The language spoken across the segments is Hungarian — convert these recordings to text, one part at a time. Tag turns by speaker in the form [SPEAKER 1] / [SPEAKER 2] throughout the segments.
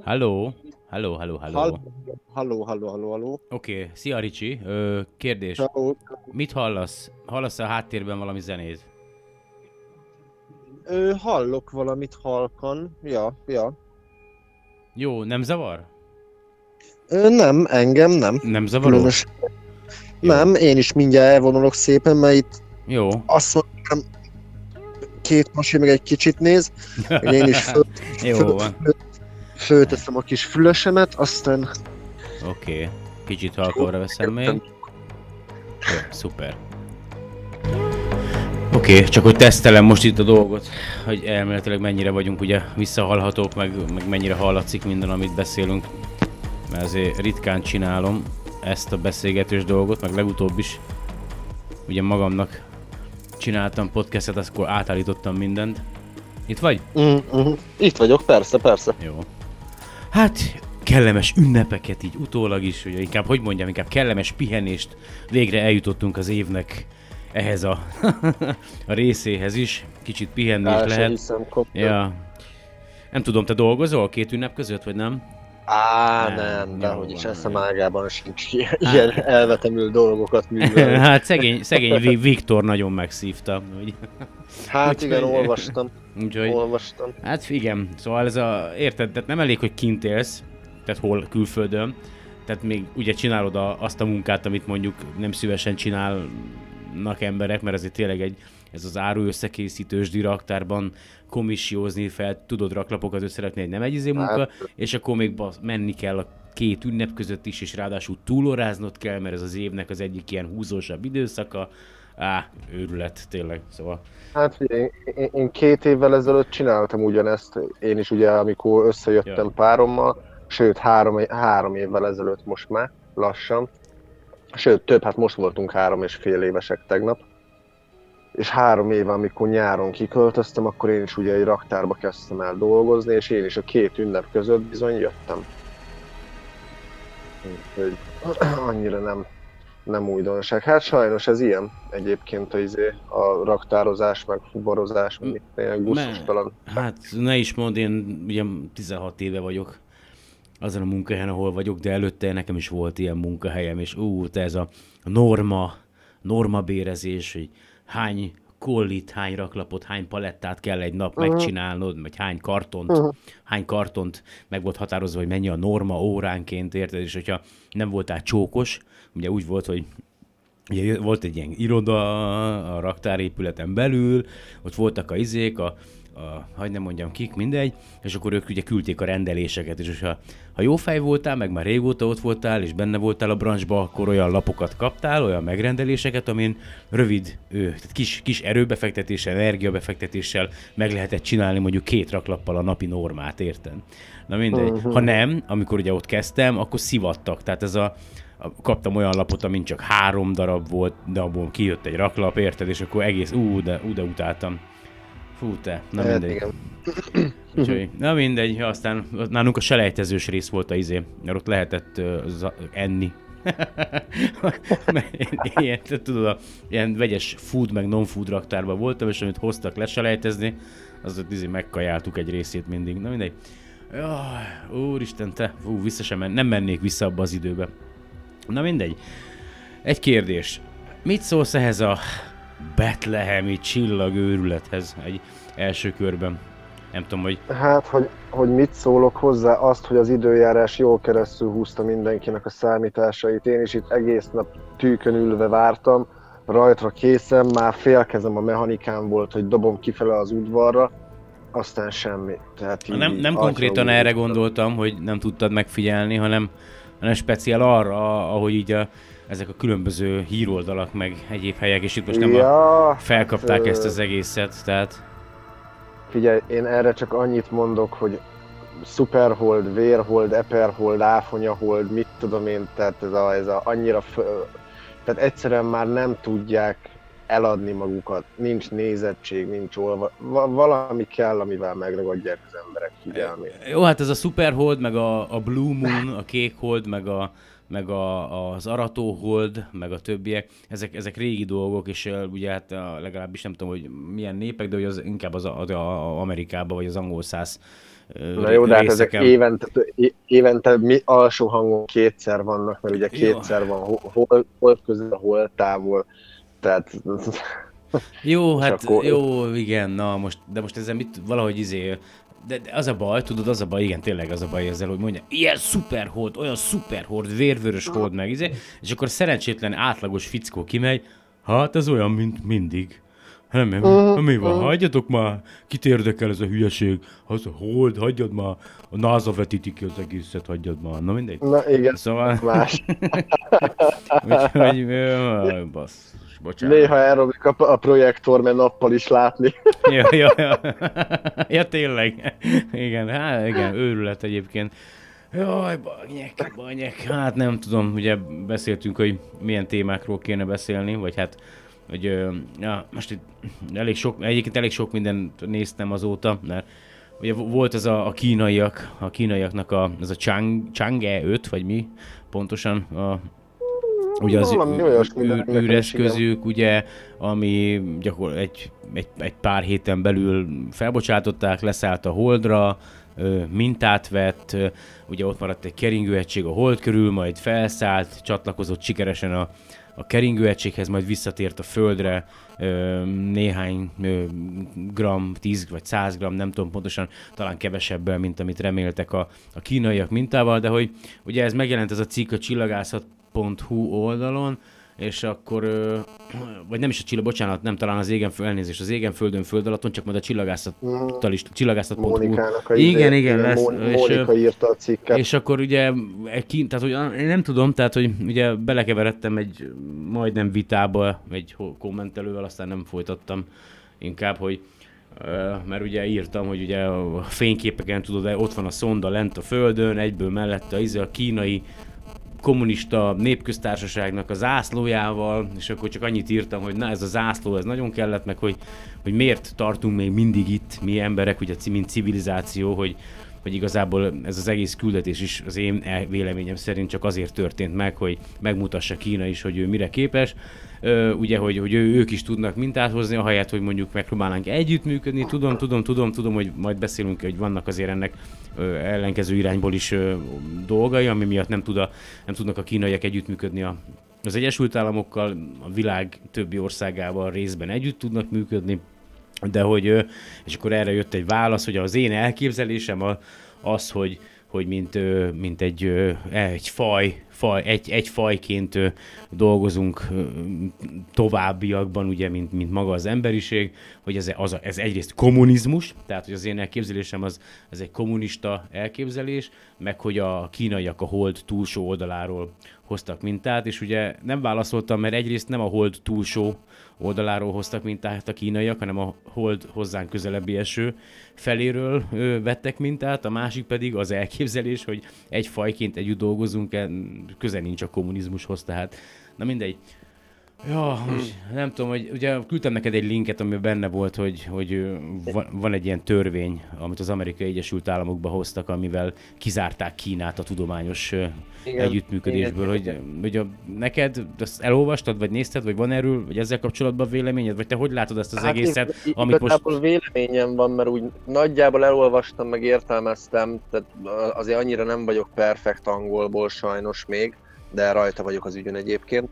[SPEAKER 1] Halló? Halló, halló, halló.
[SPEAKER 2] Halló, halló, halló, halló.
[SPEAKER 1] Oké, okay. szia Ricsi. Ö, kérdés.
[SPEAKER 2] Ciao.
[SPEAKER 1] Mit hallasz? Hallasz a háttérben valami zenét?
[SPEAKER 2] Ö, hallok valamit halkan. Ja, ja.
[SPEAKER 1] Jó, nem zavar?
[SPEAKER 2] Ö, nem, engem nem.
[SPEAKER 1] Nem zavaró?
[SPEAKER 2] Különös. Nem, én is mindjárt elvonulok szépen, mert itt
[SPEAKER 1] Jó.
[SPEAKER 2] azt mondtam, két masin meg egy kicsit néz, hogy én is föl,
[SPEAKER 1] Jó
[SPEAKER 2] föl,
[SPEAKER 1] van.
[SPEAKER 2] Fölteszem a kis fülesemet, aztán
[SPEAKER 1] Oké. Okay. Kicsit halkóra veszem még. Jó, szuper. Oké, okay, csak hogy tesztelem most itt a dolgot, hogy elméletileg mennyire vagyunk ugye visszahallhatók, meg, meg mennyire hallatszik minden, amit beszélünk. Mert azért ritkán csinálom ezt a beszélgetős dolgot, meg legutóbb is ugye magamnak csináltam podcastet, akkor átállítottam mindent. Itt vagy?
[SPEAKER 2] Mm, mm, itt vagyok, persze, persze.
[SPEAKER 1] Jó. Hát, kellemes ünnepeket így utólag is, ugye inkább, hogy mondjam, inkább kellemes pihenést. Végre eljutottunk az évnek ehhez a, a részéhez is. Kicsit pihenni is lehet.
[SPEAKER 2] hiszem.
[SPEAKER 1] Ja. Nem tudom, te dolgozol két ünnep között, vagy nem?
[SPEAKER 2] Á,
[SPEAKER 1] Nem,
[SPEAKER 2] de hogy is eszem ágában sincs ilyen, elvetemül dolgokat művelni.
[SPEAKER 1] hát szegény, szegény Vi- Viktor nagyon megszívta. Úgy,
[SPEAKER 2] Hát
[SPEAKER 1] Úgyhogy-
[SPEAKER 2] igen, olvastam,
[SPEAKER 1] úgyhogy,
[SPEAKER 2] olvastam.
[SPEAKER 1] hát igen, szóval ez a, érted, tehát nem elég, hogy kint élsz, tehát hol külföldön, tehát még ugye csinálod a, azt a munkát, amit mondjuk nem szívesen csinálnak emberek, mert azért tényleg egy, ez az áru összekészítős diraktárban komissiózni fel, tudod raklapokat összerakni, egy nem egy izé munka,
[SPEAKER 2] Hát.
[SPEAKER 1] és akkor még basz, menni kell a két ünnep között is, és ráadásul túlóráznod kell, mert ez az évnek az egyik ilyen húzósabb időszaka. Á, őrület, tényleg, szóval.
[SPEAKER 2] Hát figyelj, én, én két évvel ezelőtt csináltam ugyanezt, én is ugye, amikor összejöttem
[SPEAKER 1] Ja.
[SPEAKER 2] párommal, sőt három, három évvel ezelőtt most már, lassan. Sőt, több, hát most voltunk három és fél évesek tegnap. És három éve, amikor nyáron kiköltöztem, akkor én is ugye egy raktárba kezdtem el dolgozni, és én is a két ünnep között bizony jöttem. Úgyhogy annyira nem, nem újdonság. Hát sajnos ez ilyen egyébként a, izé, a raktározás, meg fuvarozás, meg ilyen gusztustalan.
[SPEAKER 1] Hát ne is mondd, én ugye 16 éve vagyok azon a munkahelyen, ahol vagyok, de előtte nekem is volt ilyen munkahelyem, és ú, te ez a norma, norma bérezés, hogy hány kollit, hány raklapot, hány palettát kell egy nap megcsinálnod, vagy hány kartont, hány kartont meg volt határozva, hogy mennyi a norma óránként, érted? És hogyha nem voltál csókos, ugye úgy volt, hogy Ugye volt egy ilyen iroda a raktárépületen belül, ott voltak a izék, a, a, hogy nem mondjam kik, mindegy, és akkor ők ugye küldték a rendeléseket, és ha, ha jó fej voltál, meg már régóta ott voltál, és benne voltál a branchba, akkor olyan lapokat kaptál, olyan megrendeléseket, amin rövid, ő, tehát kis, kis erőbefektetéssel, energiabefektetéssel meg lehetett csinálni mondjuk két raklappal a napi normát, érted? Na mindegy. Ha nem, amikor ugye ott kezdtem, akkor szivattak, tehát ez a, a- kaptam olyan lapot, amin csak három darab volt, de abból kijött egy raklap, érted, és akkor egész, ú, de, ú, de utáltam. Fú, te, na
[SPEAKER 2] Hát
[SPEAKER 1] mindegy.
[SPEAKER 2] igen.
[SPEAKER 1] Úgyhogy, na mindegy, aztán nálunk a selejtezős rész volt a izé, mert ott lehetett uh, za- enni. Ilyen, tudod, a, ilyen vegyes food meg non-food raktárban voltam, és amit hoztak leselejtezni, az ott izé megkajáltuk egy részét mindig. Na mindegy. Jaj, úristen, te, fú, vissza sem men, nem mennék vissza abba az időbe. Na mindegy. Egy kérdés. Mit szólsz ehhez a betlehemi csillagőrülethez egy első körben? Nem tudom, hogy
[SPEAKER 2] Hát, hogy, hogy mit szólok hozzá, azt, hogy az időjárás jól keresztül húzta mindenkinek a számításait. Én is itt egész nap tűkön ülve vártam, rajtra készen, már félkezem a mechanikán volt, hogy dobom kifele az udvarra, aztán semmi. Tehát így,
[SPEAKER 1] nem, nem konkrétan erre gondoltam, hogy nem tudtad megfigyelni, hanem, hanem speciál arra, ahogy így a, ezek a különböző híroldalak, meg egyéb helyek, és itt most nem a,
[SPEAKER 2] ja,
[SPEAKER 1] felkapták
[SPEAKER 2] hát,
[SPEAKER 1] ezt az egészet, tehát
[SPEAKER 2] Figyelj, én erre csak annyit mondok, hogy Superhold, Vérhold, Eperhold, Áfonyahold, mit tudom én, tehát ez a, ez a annyira, fö, tehát egyszerűen már nem tudják eladni magukat, nincs nézettség, nincs olva, va, valami kell, amivel megragadják az emberek figyelmét.
[SPEAKER 1] Jó, hát ez a Superhold, meg a, a Blue Moon, a Kék Hold, meg, a, meg a, az Arató Hold, meg a többiek, ezek, ezek régi dolgok, és ugye hát legalábbis nem tudom, hogy milyen népek, de hogy az inkább az, az, az Amerikában, vagy az angol száz
[SPEAKER 2] Na jó, de hát ezek évente, évente mi alsó hangon kétszer vannak, mert ugye kétszer jó. van hol, hol közül, hol távol. Tehát...
[SPEAKER 1] Jó, hát akkor... jó, igen, na most, de most ezzel mit, valahogy izé, de, de az a baj, tudod, az a baj, igen, tényleg az a baj ezzel, hogy mondja, ilyen szuper hold, olyan szuper hold, vérvörös hold meg, izé, és akkor szerencsétlen átlagos fickó kimegy, hát ez olyan, mint mindig. Nem, nem, uh-huh, mi van, uh-huh. hagyjatok már, kit érdekel ez a hülyeség, az a hold, hagyjad már, a NASA vetíti ki az egészet, hagyjad már, na mindegy.
[SPEAKER 2] Na igen, szóval... más.
[SPEAKER 1] Úgyhogy, bassz
[SPEAKER 2] bocsánat. Néha elrobik a, a projektor, mert nappal is látni.
[SPEAKER 1] ja, ja, ja. ja, tényleg. Igen, hát igen, őrület egyébként. Jaj, banyek, banyek. Hát nem tudom, ugye beszéltünk, hogy milyen témákról kéne beszélni, vagy hát hogy ja, most itt elég sok, egyébként elég sok mindent néztem azóta, mert ugye volt ez a, a kínaiak, a kínaiaknak a, ez a Chang, Chang'e 5, vagy mi pontosan a, ugye az űreszközük, ugye, ami gyakorlatilag egy, egy, egy pár héten belül felbocsátották, leszállt a Holdra, mintát vett, ugye ott maradt egy keringőegység a hold körül, majd felszállt, csatlakozott sikeresen a, a keringőegységhez, majd visszatért a földre néhány gram, 10 vagy 100 gram, nem tudom pontosan, talán kevesebbel, mint amit reméltek a, a kínaiak mintával, de hogy ugye ez megjelent ez a cikk a csillagászat Hu oldalon, és akkor, vagy nem is a csillag, bocsánat, nem talán az égen föl, elnézést, az égen földön föld alaton, csak majd a csillagászattal is, csillagászat.hu. Igen, igen, lesz.
[SPEAKER 2] Mónika és, írta a cikket.
[SPEAKER 1] És akkor ugye, tehát hogy én nem tudom, tehát hogy ugye belekeveredtem egy majdnem vitába, egy kommentelővel, aztán nem folytattam inkább, hogy mert ugye írtam, hogy ugye a fényképeken tudod, ott van a szonda lent a földön, egyből mellette a, izé, a kínai kommunista népköztársaságnak a zászlójával, és akkor csak annyit írtam, hogy na ez a zászló, ez nagyon kellett, meg hogy, hogy miért tartunk még mindig itt, mi emberek, ugye mint civilizáció, hogy, hogy igazából ez az egész küldetés is az én véleményem szerint csak azért történt meg, hogy megmutassa Kína is, hogy ő mire képes. ugye, hogy, hogy ő, ők is tudnak mintát hozni, ahelyett, hogy mondjuk megpróbálnánk együttműködni. Tudom, tudom, tudom, tudom, hogy majd beszélünk, hogy vannak azért ennek ellenkező irányból is dolgai, ami miatt nem, tud a, nem tudnak a kínaiak együttműködni a, az Egyesült Államokkal, a világ többi országával részben együtt tudnak működni, de hogy, és akkor erre jött egy válasz, hogy az én elképzelésem az, hogy, hogy mint, mint egy, egy faj, faj egy, egy fajként dolgozunk továbbiakban, ugye, mint, mint maga az emberiség, hogy ez, az, ez egyrészt kommunizmus, tehát hogy az én elképzelésem az, az egy kommunista elképzelés, meg hogy a kínaiak a hold túlsó oldaláról hoztak mintát, és ugye nem válaszoltam, mert egyrészt nem a hold túlsó oldaláról hoztak mintát a kínaiak, hanem a hold hozzánk közelebbi eső feléről ö, vettek mintát, a másik pedig az elképzelés, hogy egy fajként együtt dolgozunk, közel nincs a kommunizmushoz, tehát na mindegy. Ja, most nem tudom, hogy ugye küldtem neked egy linket, ami benne volt, hogy, hogy van, van egy ilyen törvény, amit az Amerikai Egyesült Államokba hoztak, amivel kizárták Kínát a tudományos igen, együttműködésből, igen, hogy, hogy a, neked ezt elolvastad, vagy nézted, vagy van erről, vagy ezzel kapcsolatban véleményed, vagy te hogy látod ezt az hát egészet,
[SPEAKER 2] én, amit most... véleményem van, mert úgy nagyjából elolvastam, meg értelmeztem, tehát azért annyira nem vagyok perfekt angolból sajnos még, de rajta vagyok az ügyön egyébként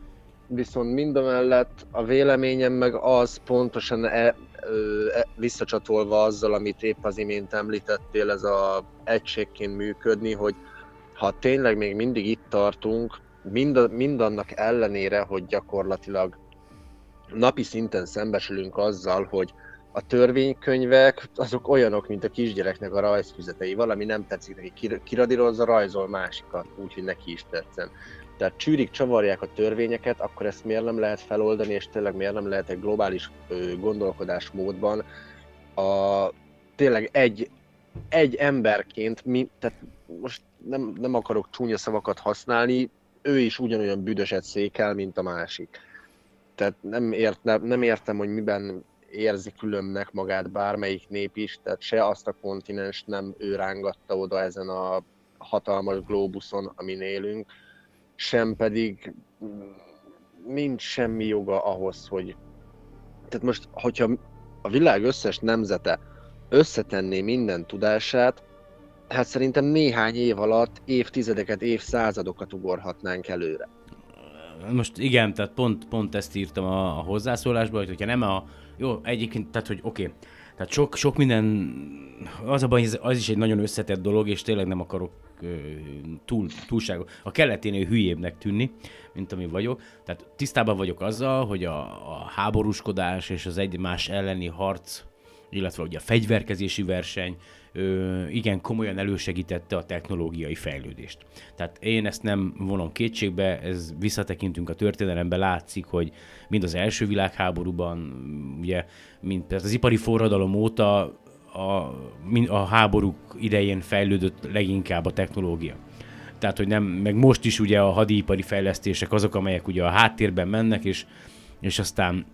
[SPEAKER 2] viszont mindamellett a véleményem meg az pontosan e, ö, e, visszacsatolva azzal, amit épp az imént említettél, ez a egységként működni, hogy ha tényleg még mindig itt tartunk, mind, mindannak ellenére, hogy gyakorlatilag napi szinten szembesülünk azzal, hogy a törvénykönyvek azok olyanok, mint a kisgyereknek a rajzfüzetei. Valami nem tetszik neki, kiradírozza, rajzol másikat, úgyhogy neki is tetszen tehát csűrik, csavarják a törvényeket, akkor ezt miért nem lehet feloldani, és tényleg miért nem lehet egy globális gondolkodásmódban a, tényleg egy, egy emberként, mi, tehát most nem, nem akarok csúnya szavakat használni, ő is ugyanolyan büdöset székel, mint a másik. Tehát nem, ért, nem, értem, hogy miben érzi különnek magát bármelyik nép is, tehát se azt a kontinens nem ő rángatta oda ezen a hatalmas globuszon, amin élünk, sem pedig nincs semmi joga ahhoz, hogy... Tehát most, hogyha a világ összes nemzete összetenné minden tudását, hát szerintem néhány év alatt évtizedeket, évszázadokat ugorhatnánk előre.
[SPEAKER 1] Most igen, tehát pont, pont ezt írtam a, a hozzászólásba, hogy hogyha nem a... Jó, egyébként, tehát hogy oké, okay, tehát sok, sok minden, az a baj, az is egy nagyon összetett dolog, és tényleg nem akarok túl, túlságos, a keleténél hülyébbnek tűnni, mint ami vagyok. Tehát tisztában vagyok azzal, hogy a, a háborúskodás és az egymás elleni harc, illetve ugye a fegyverkezési verseny, ö, igen komolyan elősegítette a technológiai fejlődést. Tehát én ezt nem vonom kétségbe, ez visszatekintünk a történelembe, látszik, hogy mind az első világháborúban, ugye, mint az ipari forradalom óta a, a háborúk idején fejlődött leginkább a technológia. Tehát, hogy nem, meg most is ugye a hadipari fejlesztések azok, amelyek ugye a háttérben mennek, és, és aztán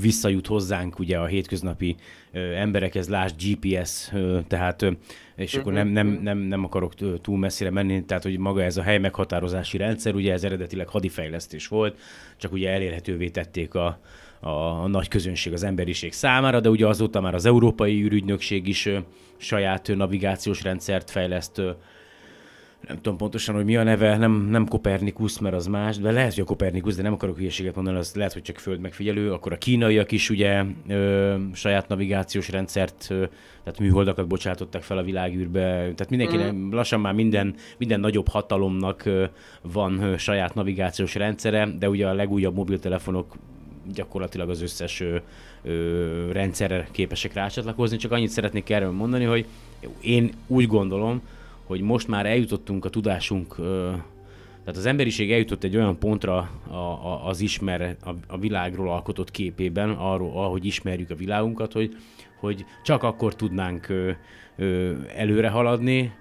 [SPEAKER 1] visszajut hozzánk ugye a hétköznapi emberekhez, lásd GPS, tehát, és akkor nem, nem, nem, nem akarok túl messzire menni, tehát hogy maga ez a hely meghatározási rendszer, ugye ez eredetileg hadifejlesztés volt, csak ugye elérhetővé tették a, a, nagy közönség, az emberiség számára, de ugye azóta már az Európai űrügynökség is saját navigációs rendszert fejleszt, nem tudom pontosan, hogy mi a neve, nem, nem Kopernikus, mert az más, de lehet, hogy a Kopernikus, de nem akarok hülyeséget mondani, az lehet, hogy csak föld megfigyelő, akkor a kínaiak is ugye ö, saját navigációs rendszert, ö, tehát műholdakat bocsátottak fel a világűrbe, tehát mindenki mm. lassan már minden, minden nagyobb hatalomnak ö, van ö, saját navigációs rendszere, de ugye a legújabb mobiltelefonok gyakorlatilag az összes ö, ö, rendszerre képesek rácsatlakozni, csak annyit szeretnék erről mondani, hogy én úgy gondolom, hogy most már eljutottunk a tudásunk, tehát az emberiség eljutott egy olyan pontra a, az ismer, a, világról alkotott képében, arról, ahogy ismerjük a világunkat, hogy, hogy csak akkor tudnánk előre haladni,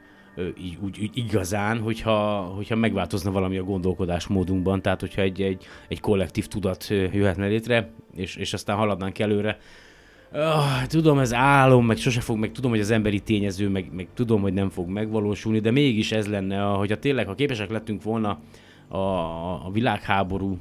[SPEAKER 1] így, úgy, úgy igazán, hogyha, hogyha megváltozna valami a gondolkodásmódunkban, tehát hogyha egy, egy, egy kollektív tudat jöhetne létre, és, és aztán haladnánk előre, Oh, tudom, ez álom, meg sose fog, meg tudom, hogy az emberi tényező, meg, meg tudom, hogy nem fog megvalósulni, de mégis ez lenne, hogyha tényleg, ha képesek lettünk volna a, a világháború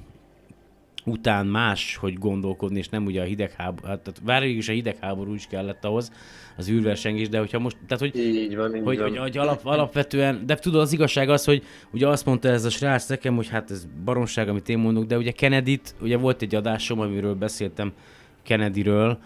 [SPEAKER 1] után más, hogy gondolkodni, és nem ugye a hidegháború, hát, tehát várjuk is a hidegháború is kellett ahhoz, az űrversengés, de hogyha most, tehát hogy,
[SPEAKER 2] így van, így
[SPEAKER 1] hogy,
[SPEAKER 2] van.
[SPEAKER 1] hogy, hogy alap, alapvetően, de tudod, az igazság az, hogy ugye azt mondta ez a srác nekem, hogy hát ez baromság, amit én mondok, de ugye kennedy ugye volt egy adásom, amiről beszéltem Kennedyről,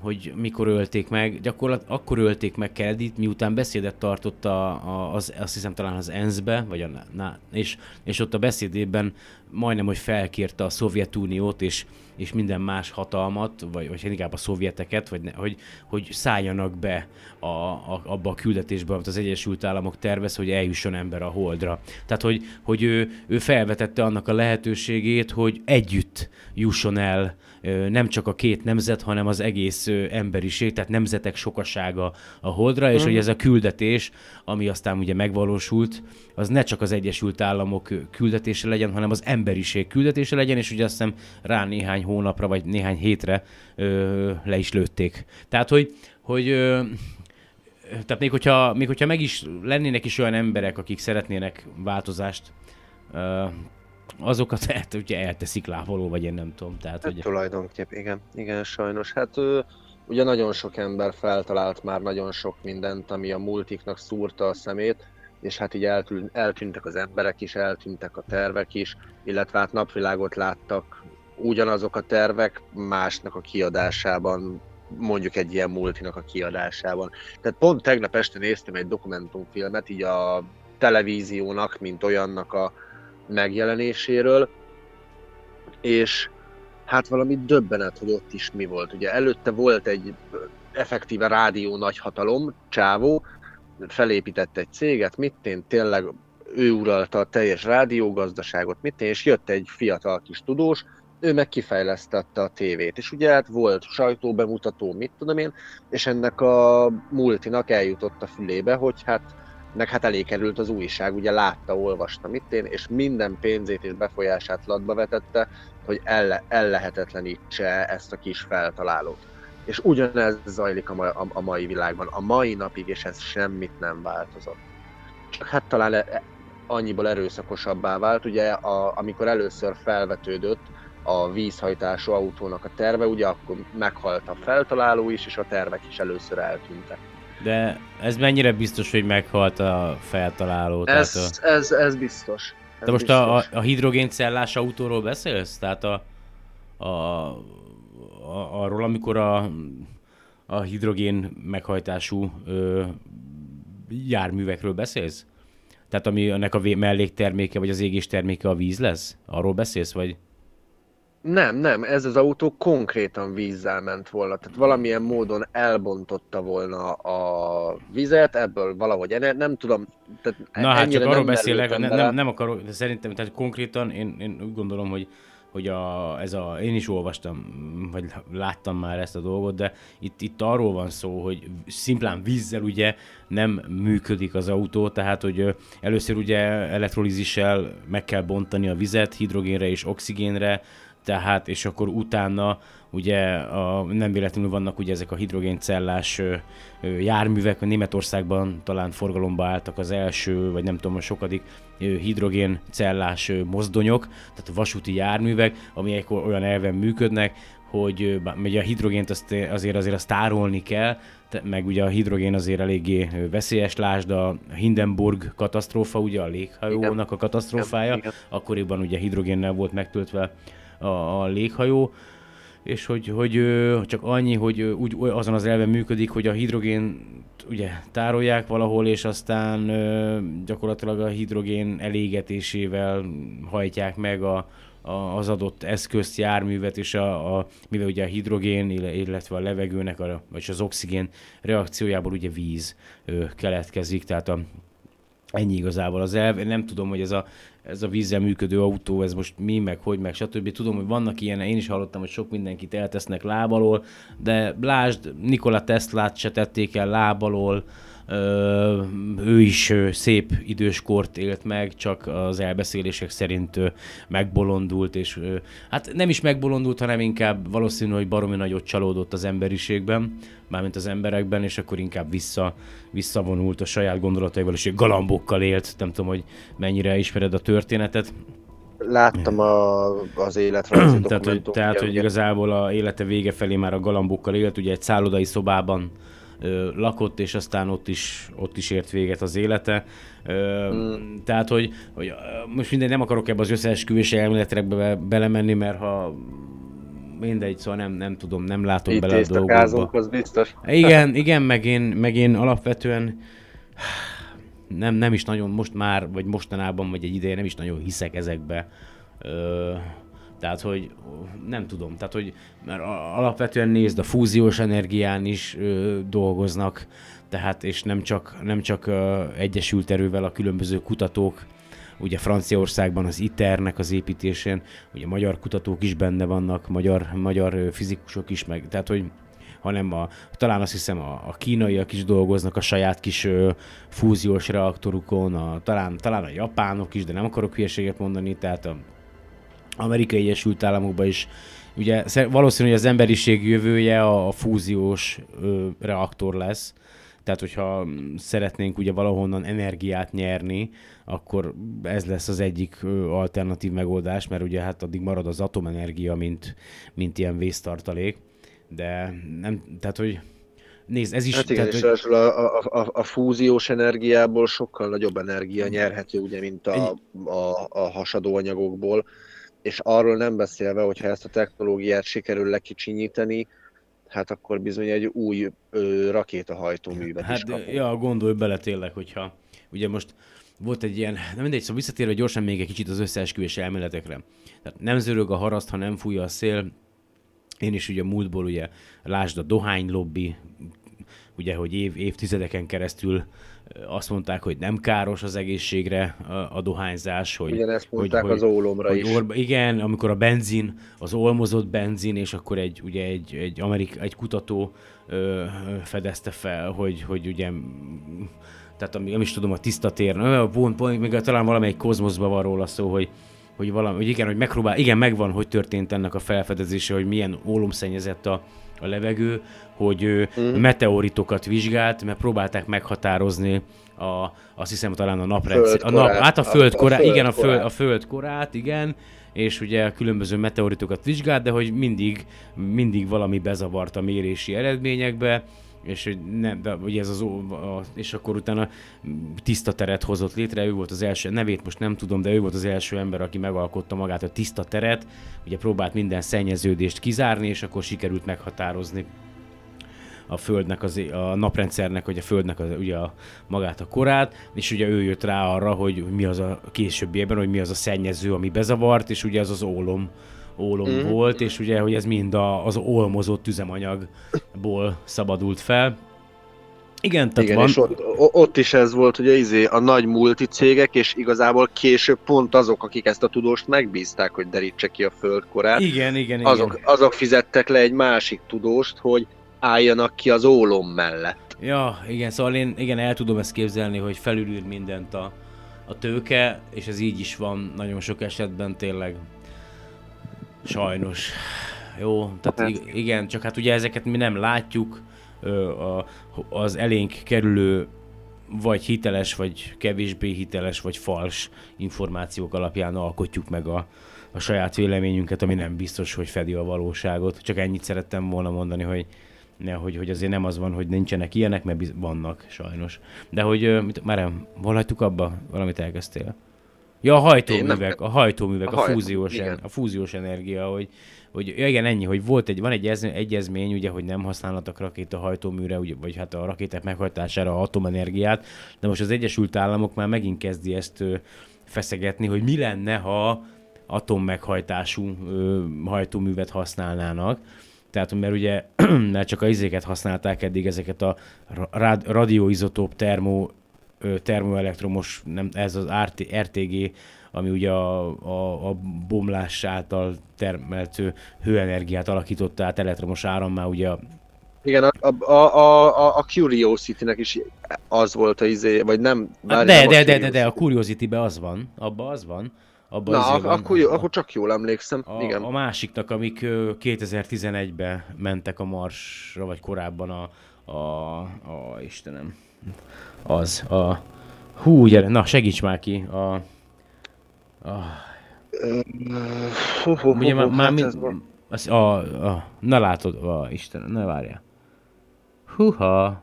[SPEAKER 1] hogy mikor ölték meg. Gyakorlatilag akkor ölték meg Kennedy-t, miután beszédet tartott a, a, az, azt hiszem talán az ENSZ-be, vagy a, na, és, és ott a beszédében majdnem, hogy felkérte a Szovjetuniót és, és minden más hatalmat, vagy, vagy inkább a szovjeteket, vagy ne, hogy, hogy szálljanak be a, a, abba a küldetésbe, amit az Egyesült Államok tervez, hogy eljusson ember a Holdra. Tehát, hogy, hogy ő, ő felvetette annak a lehetőségét, hogy együtt jusson el nem csak a két nemzet, hanem az egész emberiség, tehát nemzetek sokasága a Holdra, és mm. hogy ez a küldetés, ami aztán ugye megvalósult, az ne csak az Egyesült Államok küldetése legyen, hanem az emberiség küldetése legyen, és ugye azt hiszem rá néhány hónapra, vagy néhány hétre ö, le is lőtték. Tehát, hogy, hogy ö, tehát még hogyha, még hogyha meg is lennének is olyan emberek, akik szeretnének változást, ö, azokat hát, ugye elteszik láboló, vagy én nem tudom. Tehát,
[SPEAKER 2] hát, hogy... Tulajdonképp, igen, igen, sajnos. Hát ő, ugye nagyon sok ember feltalált már nagyon sok mindent, ami a multiknak szúrta a szemét, és hát így eltűnt, eltűntek az emberek is, eltűntek a tervek is, illetve hát napvilágot láttak ugyanazok a tervek másnak a kiadásában, mondjuk egy ilyen multinak a kiadásában. Tehát pont tegnap este néztem egy dokumentumfilmet, így a televíziónak, mint olyannak a megjelenéséről, és hát valami döbbenet, hogy ott is mi volt. Ugye előtte volt egy effektíve rádió nagyhatalom, Csávó, felépített egy céget, mit én tényleg ő uralta a teljes rádiógazdaságot, mit én, és jött egy fiatal kis tudós, ő meg kifejlesztette a tévét, és ugye hát volt sajtóbemutató, mit tudom én, és ennek a multinak eljutott a fülébe, hogy hát meg hát elé került az újság, ugye látta, olvasta mit én, és minden pénzét és befolyását latba vetette, hogy elle, ellehetetlenítse ezt a kis feltalálót. És ugyanez zajlik a, ma, a, mai világban, a mai napig, és ez semmit nem változott. Csak hát talán e, annyiból erőszakosabbá vált, ugye a, amikor először felvetődött a vízhajtású autónak a terve, ugye akkor meghalt a feltaláló is, és a tervek is először eltűntek.
[SPEAKER 1] De ez mennyire biztos, hogy meghalt a feltaláló?
[SPEAKER 2] Ez, a... ez, ez biztos. Ez
[SPEAKER 1] De most biztos. a, a hidrogéncellás autóról beszélsz? Tehát a, a, a, arról, amikor a, a hidrogén meghajtású ö, járművekről beszélsz? Tehát ami ennek a mellékterméke, vagy az égés terméke a víz lesz? Arról beszélsz, vagy?
[SPEAKER 2] Nem, nem, ez az autó konkrétan vízzel ment volna, tehát valamilyen módon elbontotta volna a vizet, ebből valahogy, nem, nem tudom. Tehát
[SPEAKER 1] Na hát csak arról beszélek, nem, nem, nem akarok, de szerintem, tehát konkrétan én, én úgy gondolom, hogy hogy a, ez a, én is olvastam, vagy láttam már ezt a dolgot, de itt, itt arról van szó, hogy szimplán vízzel ugye nem működik az autó, tehát hogy először ugye elektrolízissel meg kell bontani a vizet hidrogénre és oxigénre, tehát, és akkor utána ugye a, nem véletlenül vannak ugye ezek a hidrogéncellás ö, ö, járművek, Németországban talán forgalomba álltak az első, vagy nem tudom, a sokadik ö, hidrogéncellás ö, mozdonyok, tehát vasúti járművek, amelyek olyan elven működnek, hogy ugye a hidrogént azt azért azért azt tárolni kell, meg ugye a hidrogén azért eléggé veszélyes, lásd a Hindenburg katasztrófa, ugye a léghajónak a katasztrófája, akkoriban ugye hidrogénnel volt megtöltve a, a léghajó, és hogy, hogy csak annyi, hogy úgy azon az elven működik, hogy a hidrogén ugye tárolják valahol, és aztán gyakorlatilag a hidrogén elégetésével hajtják meg a, a, az adott eszközt, járművet, és a, a, mivel ugye a hidrogén, illetve a levegőnek, a, vagy az oxigén reakciójából ugye víz ö, keletkezik, tehát a, ennyi igazából az elv. Én nem tudom, hogy ez a ez a vízzel működő autó, ez most mi, meg hogy, meg stb. Tudom, hogy vannak ilyen, én is hallottam, hogy sok mindenkit eltesznek lábalól, de lásd, Nikola Teslát se tették el lábalól, ő is szép időskort élt meg, csak az elbeszélések szerint megbolondult, és hát nem is megbolondult, hanem inkább valószínű, hogy baromi nagyot csalódott az emberiségben, mármint az emberekben, és akkor inkább vissza, visszavonult a saját gondolataival, és galambokkal élt. Nem tudom, hogy mennyire ismered a történetet.
[SPEAKER 2] Láttam a, az életre.
[SPEAKER 1] tehát, hogy, tehát, hogy igazából a élete vége felé már a galambokkal élt, ugye egy szállodai szobában lakott, és aztán ott is, ott is ért véget az élete. Ö, hmm. Tehát, hogy, hogy most mindegy, nem akarok ebbe az összeesküvési elméletekbe belemenni, mert ha mindegy, szóval nem, nem tudom, nem látom Itt bele a dolgokba.
[SPEAKER 2] az biztos.
[SPEAKER 1] Igen, igen, meg én, meg én alapvetően nem, nem is nagyon most már, vagy mostanában, vagy egy ideje nem is nagyon hiszek ezekbe. Ö, tehát, hogy nem tudom, tehát, hogy mert alapvetően nézd, a fúziós energián is ö, dolgoznak, tehát, és nem csak, nem csak ö, egyesült erővel a különböző kutatók, ugye Franciaországban az ITER-nek az építésén, ugye magyar kutatók is benne vannak, magyar, magyar fizikusok is, meg, tehát, hogy hanem a, talán azt hiszem a, a kínaiak is dolgoznak a saját kis ö, fúziós reaktorukon, a, talán, talán a japánok is, de nem akarok hülyeséget mondani, tehát a amerikai Egyesült Államokban is. Ugye valószínű, hogy az emberiség jövője a, a fúziós ö, reaktor lesz, tehát hogyha szeretnénk ugye valahonnan energiát nyerni, akkor ez lesz az egyik alternatív megoldás, mert ugye hát addig marad az atomenergia, mint, mint ilyen vésztartalék, de nem, tehát hogy Nézd, ez is...
[SPEAKER 2] Hát igen, tehát, és hogy... a, a, a, fúziós energiából sokkal nagyobb energia nyerhető, ugye, mint a, a, a hasadó anyagokból, és arról nem beszélve, hogyha ezt a technológiát sikerül lekicsinyíteni, hát akkor bizony egy új ö, rakétahajtóművet
[SPEAKER 1] hát,
[SPEAKER 2] is kapunk.
[SPEAKER 1] Ja, gondolj bele tényleg, hogyha ugye most volt egy ilyen, nem mindegy, szóval visszatérve gyorsan még egy kicsit az összeesküvés elméletekre. Tehát nem zörög a haraszt, ha nem fúj a szél. Én is ugye múltból ugye, lásd a dohány lobby, ugye, hogy év, évtizedeken keresztül azt mondták, hogy nem káros az egészségre a, a dohányzás. Hogy,
[SPEAKER 2] ezt mondták hogy, az ólomra hogy, is. Orba,
[SPEAKER 1] igen, amikor a benzin, az olmozott benzin, és akkor egy, ugye egy, egy, Amerik, egy kutató ö, fedezte fel, hogy, hogy ugye tehát ami, nem is tudom, a tiszta tér, pont, pont, még talán valamelyik kozmoszban van róla szó, hogy, hogy, valami, hogy igen, hogy megpróbál, igen, megvan, hogy történt ennek a felfedezése, hogy milyen ólomszennyezett a, a levegő, hogy mm. meteoritokat vizsgált, mert próbálták meghatározni a, azt hiszem talán a naprendszer, a nap, hát a földkorát, a igen, a, föld, a földkorát, igen, és ugye a különböző meteoritokat vizsgált, de hogy mindig, mindig valami bezavart a mérési eredményekbe, és hogy nem, de ugye ez az, a, és akkor utána tiszta teret hozott létre, ő volt az első, nevét most nem tudom, de ő volt az első ember, aki megalkotta magát a tiszta teret, ugye próbált minden szennyeződést kizárni, és akkor sikerült meghatározni a Földnek, az, a naprendszernek, vagy a Földnek az, ugye a, magát a korát, és ugye ő jött rá arra, hogy mi az a későbbiében, hogy mi az a szennyező, ami bezavart, és ugye az az ólom, ólom mm. volt, és ugye, hogy ez mind a, az olmozott üzemanyagból szabadult fel. Igen, tehát
[SPEAKER 2] Igen,
[SPEAKER 1] van...
[SPEAKER 2] és ott, ott is ez volt, ugye izé, a nagy multicégek, és igazából később pont azok, akik ezt a tudóst megbízták, hogy derítse ki a földkorát.
[SPEAKER 1] Igen, igen,
[SPEAKER 2] azok,
[SPEAKER 1] igen.
[SPEAKER 2] Azok fizettek le egy másik tudóst, hogy álljanak ki az ólom mellett.
[SPEAKER 1] Ja, igen, szóval én igen, el tudom ezt képzelni, hogy felülül mindent a, a tőke, és ez így is van nagyon sok esetben tényleg. Sajnos. Jó, tehát igen, csak hát ugye ezeket mi nem látjuk, az elénk kerülő vagy hiteles, vagy kevésbé hiteles, vagy fals információk alapján alkotjuk meg a, a saját véleményünket, ami nem biztos, hogy fedi a valóságot. Csak ennyit szerettem volna mondani, hogy ne, hogy, hogy azért nem az van, hogy nincsenek ilyenek, mert vannak sajnos. De hogy mit, már hol hagytuk abba? Valamit elkezdtél? Ja, a hajtóművek, a hajtóművek, a, a fúziós, en, a fúziós energia, hogy, hogy ja igen, ennyi, hogy volt egy, van egy egyezmény, ugye, hogy nem használnak rakéta hajtóműre, ugye, vagy hát a rakéták meghajtására atomenergiát, de most az Egyesült Államok már megint kezdi ezt feszegetni, hogy mi lenne, ha atommeghajtású ö, hajtóművet használnának. Tehát, mert ugye mert csak a izéket használták eddig, ezeket a radioizotóp termo, termoelektromos, nem, ez az RT, RTG, ami ugye a, a, a bomlás által termelt hőenergiát alakította át elektromos árammá, ugye a
[SPEAKER 2] igen, a, a, a, a, a Curiosity-nek is az volt a izé, vagy nem?
[SPEAKER 1] Várj, de, nem de, de, de, de, a Curiosity-be az van, abban az van.
[SPEAKER 2] Abba Na, ak- akkor, jó, akkor csak jól emlékszem.
[SPEAKER 1] A,
[SPEAKER 2] igen.
[SPEAKER 1] a másiknak, amik 2011-ben mentek a Marsra, vagy korábban a, a, a Istenem, az, a, hú, gyere, na segíts már ki, a, a Ugye már, már mind, az, a, a, na látod, a, Isten, ne várjál. Húha,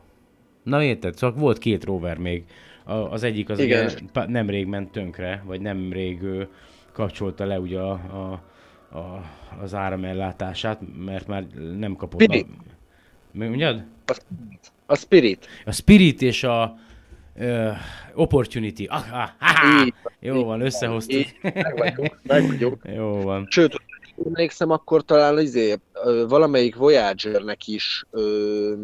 [SPEAKER 1] na érted, csak volt két rover még, a, az egyik az Igen. ugye nemrég ment tönkre, vagy nemrég ő, kapcsolta le ugye a, a, a, az áramellátását, mert már nem kapott Spirit. a... Mi mondjad?
[SPEAKER 2] A, Spirit.
[SPEAKER 1] A Spirit és a uh, Opportunity. Ah, ah, ah, ah. Jó van, összehoztuk.
[SPEAKER 2] meg vagyunk, meg vagyunk.
[SPEAKER 1] Jó van.
[SPEAKER 2] Sőt, emlékszem, akkor talán izé, valamelyik Voyagernek is ö,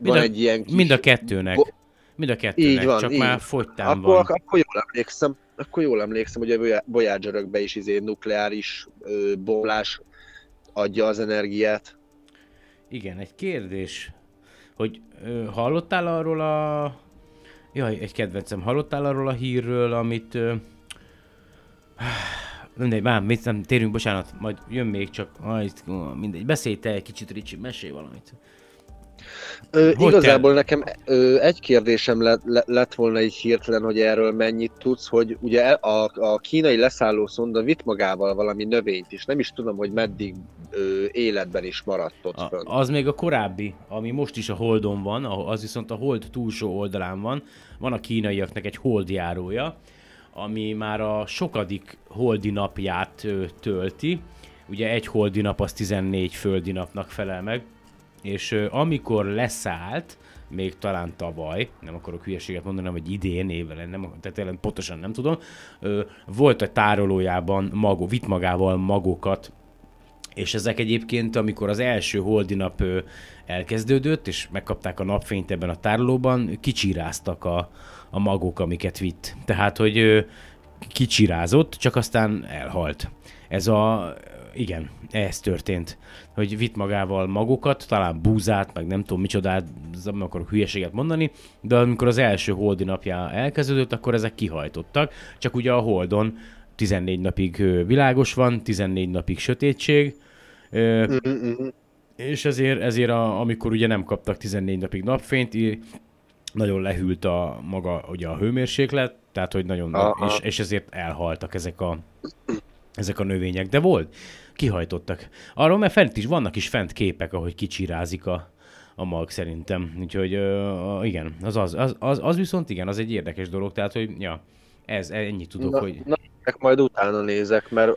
[SPEAKER 2] van
[SPEAKER 1] a,
[SPEAKER 2] egy ilyen kis...
[SPEAKER 1] Mind a kettőnek. Mind a kettőnek, így van, csak így. már fogytán
[SPEAKER 2] akkor,
[SPEAKER 1] van.
[SPEAKER 2] Akkor jól emlékszem, akkor jól emlékszem, hogy a voyager is izé nukleáris ö, bomlás adja az energiát.
[SPEAKER 1] Igen, egy kérdés, hogy ö, hallottál arról a... Jaj, egy kedvencem, hallottál arról a hírről, amit... Ö... Mindegy, már mit nem, térjünk, bocsánat, majd jön még csak, aj, mindegy, beszélj te egy kicsit, Ricsi, mesélj valamit.
[SPEAKER 2] Ö, igazából kell? nekem ö, egy kérdésem le, le, lett volna így hirtelen, hogy erről mennyit tudsz, hogy ugye a, a kínai leszálló szonda vitt magával valami növényt is, nem is tudom, hogy meddig ö, életben is maradt ott
[SPEAKER 1] a, Az még a korábbi, ami most is a Holdon van, az viszont a Hold túlsó oldalán van, van a kínaiaknak egy holdjárója, ami már a sokadik holdi napját ö, tölti, ugye egy holdi nap az 14 földi napnak felel meg, és amikor leszállt, még talán tavaly, nem akarok hülyeséget mondani, hogy idén évvel, nem, tehát tényleg pontosan nem tudom, volt a tárolójában mago, vitt magával magokat, és ezek egyébként, amikor az első holdi nap elkezdődött, és megkapták a napfényt ebben a tárolóban, kicsiráztak a, a magok, amiket vitt. Tehát, hogy kicsirázott, csak aztán elhalt. Ez a, igen, ez történt, hogy vitt magával magokat, talán búzát, meg nem tudom micsodát, nem akarok hülyeséget mondani, de amikor az első holdi napja elkezdődött, akkor ezek kihajtottak, csak ugye a holdon 14 napig világos van, 14 napig sötétség, és ezért, ezért a, amikor ugye nem kaptak 14 napig napfényt, nagyon lehűlt a maga ugye a hőmérséklet, tehát hogy nagyon, és, és ezért elhaltak ezek a ezek a növények, de volt, kihajtottak. Arról mert fent is, vannak is fent képek, ahogy kicsirázik a, a mag szerintem. Úgyhogy uh, igen, az, az, az, az, az viszont igen, az egy érdekes dolog, tehát hogy ja, ez, ennyit tudok,
[SPEAKER 2] na,
[SPEAKER 1] hogy...
[SPEAKER 2] Na, majd utána nézek, mert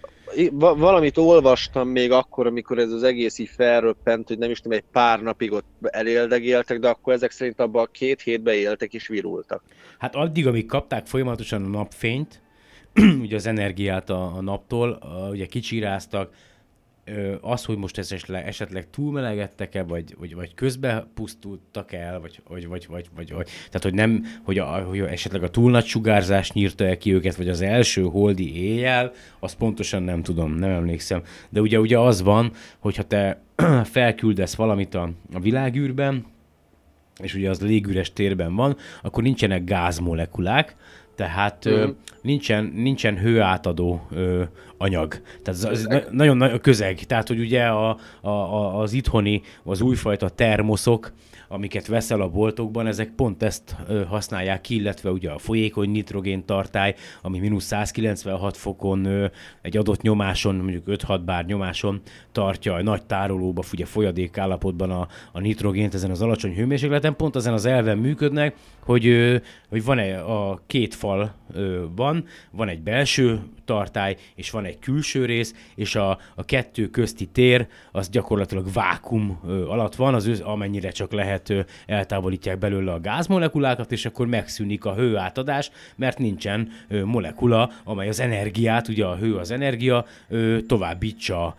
[SPEAKER 2] valamit olvastam még akkor, amikor ez az egész így felröppent, hogy nem is tudom, egy pár napig ott eléldegéltek, de akkor ezek szerint abban a két hétben éltek és virultak.
[SPEAKER 1] Hát addig, amíg kapták folyamatosan a napfényt, ugye az energiát a, a naptól, ugye kicsíráztak, az, hogy most esetleg, esetleg túlmelegedtek-e, vagy, vagy, vagy közbe pusztultak el, vagy, vagy, vagy, vagy, vagy, vagy tehát, hogy nem, hogy, a, hogy esetleg a túl nagy sugárzás nyírta el ki őket, vagy az első holdi éjjel, azt pontosan nem tudom, nem emlékszem. De ugye, ugye az van, hogyha te felküldesz valamit a, a világűrben, és ugye az légüres térben van, akkor nincsenek gázmolekulák, tehát mm. nincsen, nincsen hőátadó ö, anyag. Tehát az na- nagyon, nagyon közeg. Tehát, hogy ugye a, a, a, az itthoni, az újfajta termoszok, amiket veszel a boltokban, ezek pont ezt használják ki, illetve ugye a folyékony nitrogén tartály, ami mínusz 196 fokon egy adott nyomáson, mondjuk 5-6 bár nyomáson tartja a nagy tárolóba, ugye folyadék állapotban a, a nitrogént ezen az alacsony hőmérsékleten, pont ezen az elven működnek, hogy, hogy van egy, a két fal van, van egy belső tartály, és van egy külső rész, és a, a kettő közti tér az gyakorlatilag vákum alatt van, az amennyire csak lehet eltávolítják belőle a gázmolekulákat, és akkor megszűnik a hőátadás, mert nincsen molekula, amely az energiát, ugye a hő az energia, továbbítsa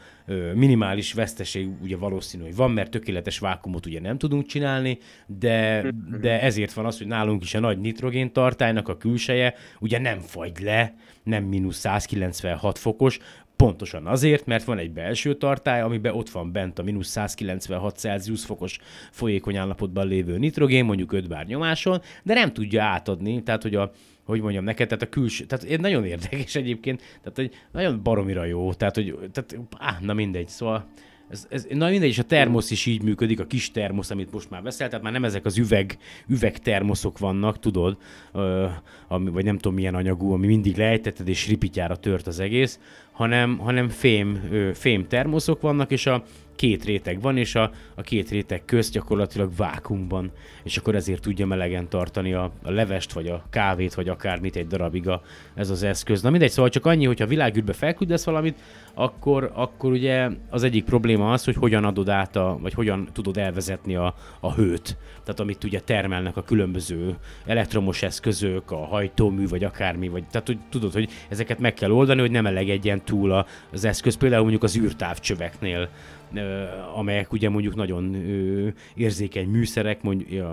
[SPEAKER 1] minimális veszteség ugye valószínű, hogy van, mert tökéletes vákumot ugye nem tudunk csinálni, de, de ezért van az, hogy nálunk is a nagy nitrogén tartálynak a külseje ugye nem fagy le, nem mínusz 196 fokos, Pontosan azért, mert van egy belső tartály, amiben ott van bent a mínusz 196 Celsius fokos folyékony állapotban lévő nitrogén, mondjuk 5 bár nyomáson, de nem tudja átadni, tehát hogy a, hogy mondjam neked, tehát a külső, tehát nagyon érdekes egyébként, tehát hogy nagyon baromira jó, tehát hogy, tehát, áh, na mindegy, szóval ez, ez, na mindegy, és a termosz is így működik, a kis termosz, amit most már veszel, tehát már nem ezek az üveg, üveg termoszok vannak, tudod, ö, ami, vagy nem tudom milyen anyagú, ami mindig lejtetted, és ripityára tört az egész, hanem, hanem fém, ö, fém termoszok vannak, és a két réteg van, és a, a két réteg közt gyakorlatilag vákumban, és akkor ezért tudja melegen tartani a, a levest, vagy a kávét, vagy akármit egy darabig a, ez az eszköz. Na mindegy, szóval csak annyi, hogyha világűrbe felküldesz valamit, akkor, akkor ugye az egyik probléma az, hogy hogyan adod át, a, vagy hogyan tudod elvezetni a, a hőt. Tehát amit ugye termelnek a különböző elektromos eszközök, a hajtómű, vagy akármi, vagy tehát hogy tudod, hogy ezeket meg kell oldani, hogy nem elegedjen túl az eszköz, például mondjuk az űrtávcsöveknél, amelyek ugye mondjuk nagyon érzékeny műszerek, mondjuk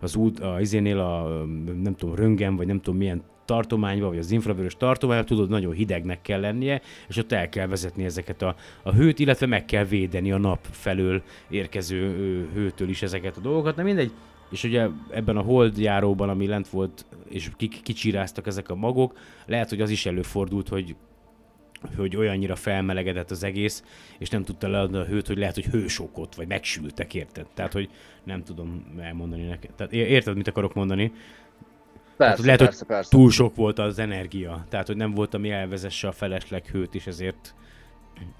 [SPEAKER 1] az út, a, izénél a nem tudom, röngen, vagy nem tudom milyen tartományba, vagy az infravörös tartományba, tudod, nagyon hidegnek kell lennie, és ott el kell vezetni ezeket a, a hőt, illetve meg kell védeni a nap felől érkező hőtől is ezeket a dolgokat. Na mindegy, és ugye ebben a hold járóban, ami lent volt, és kicsíráztak ezek a magok, lehet, hogy az is előfordult, hogy hogy olyannyira felmelegedett az egész, és nem tudta leadni a hőt, hogy lehet, hogy hősokot, vagy megsültek, érted? Tehát, hogy nem tudom elmondani neked. Tehát érted, mit akarok mondani? Persze, Tehát, lehet, persze, hogy persze. túl sok volt az energia. Tehát, hogy nem volt, ami elvezesse a felesleg hőt, és ezért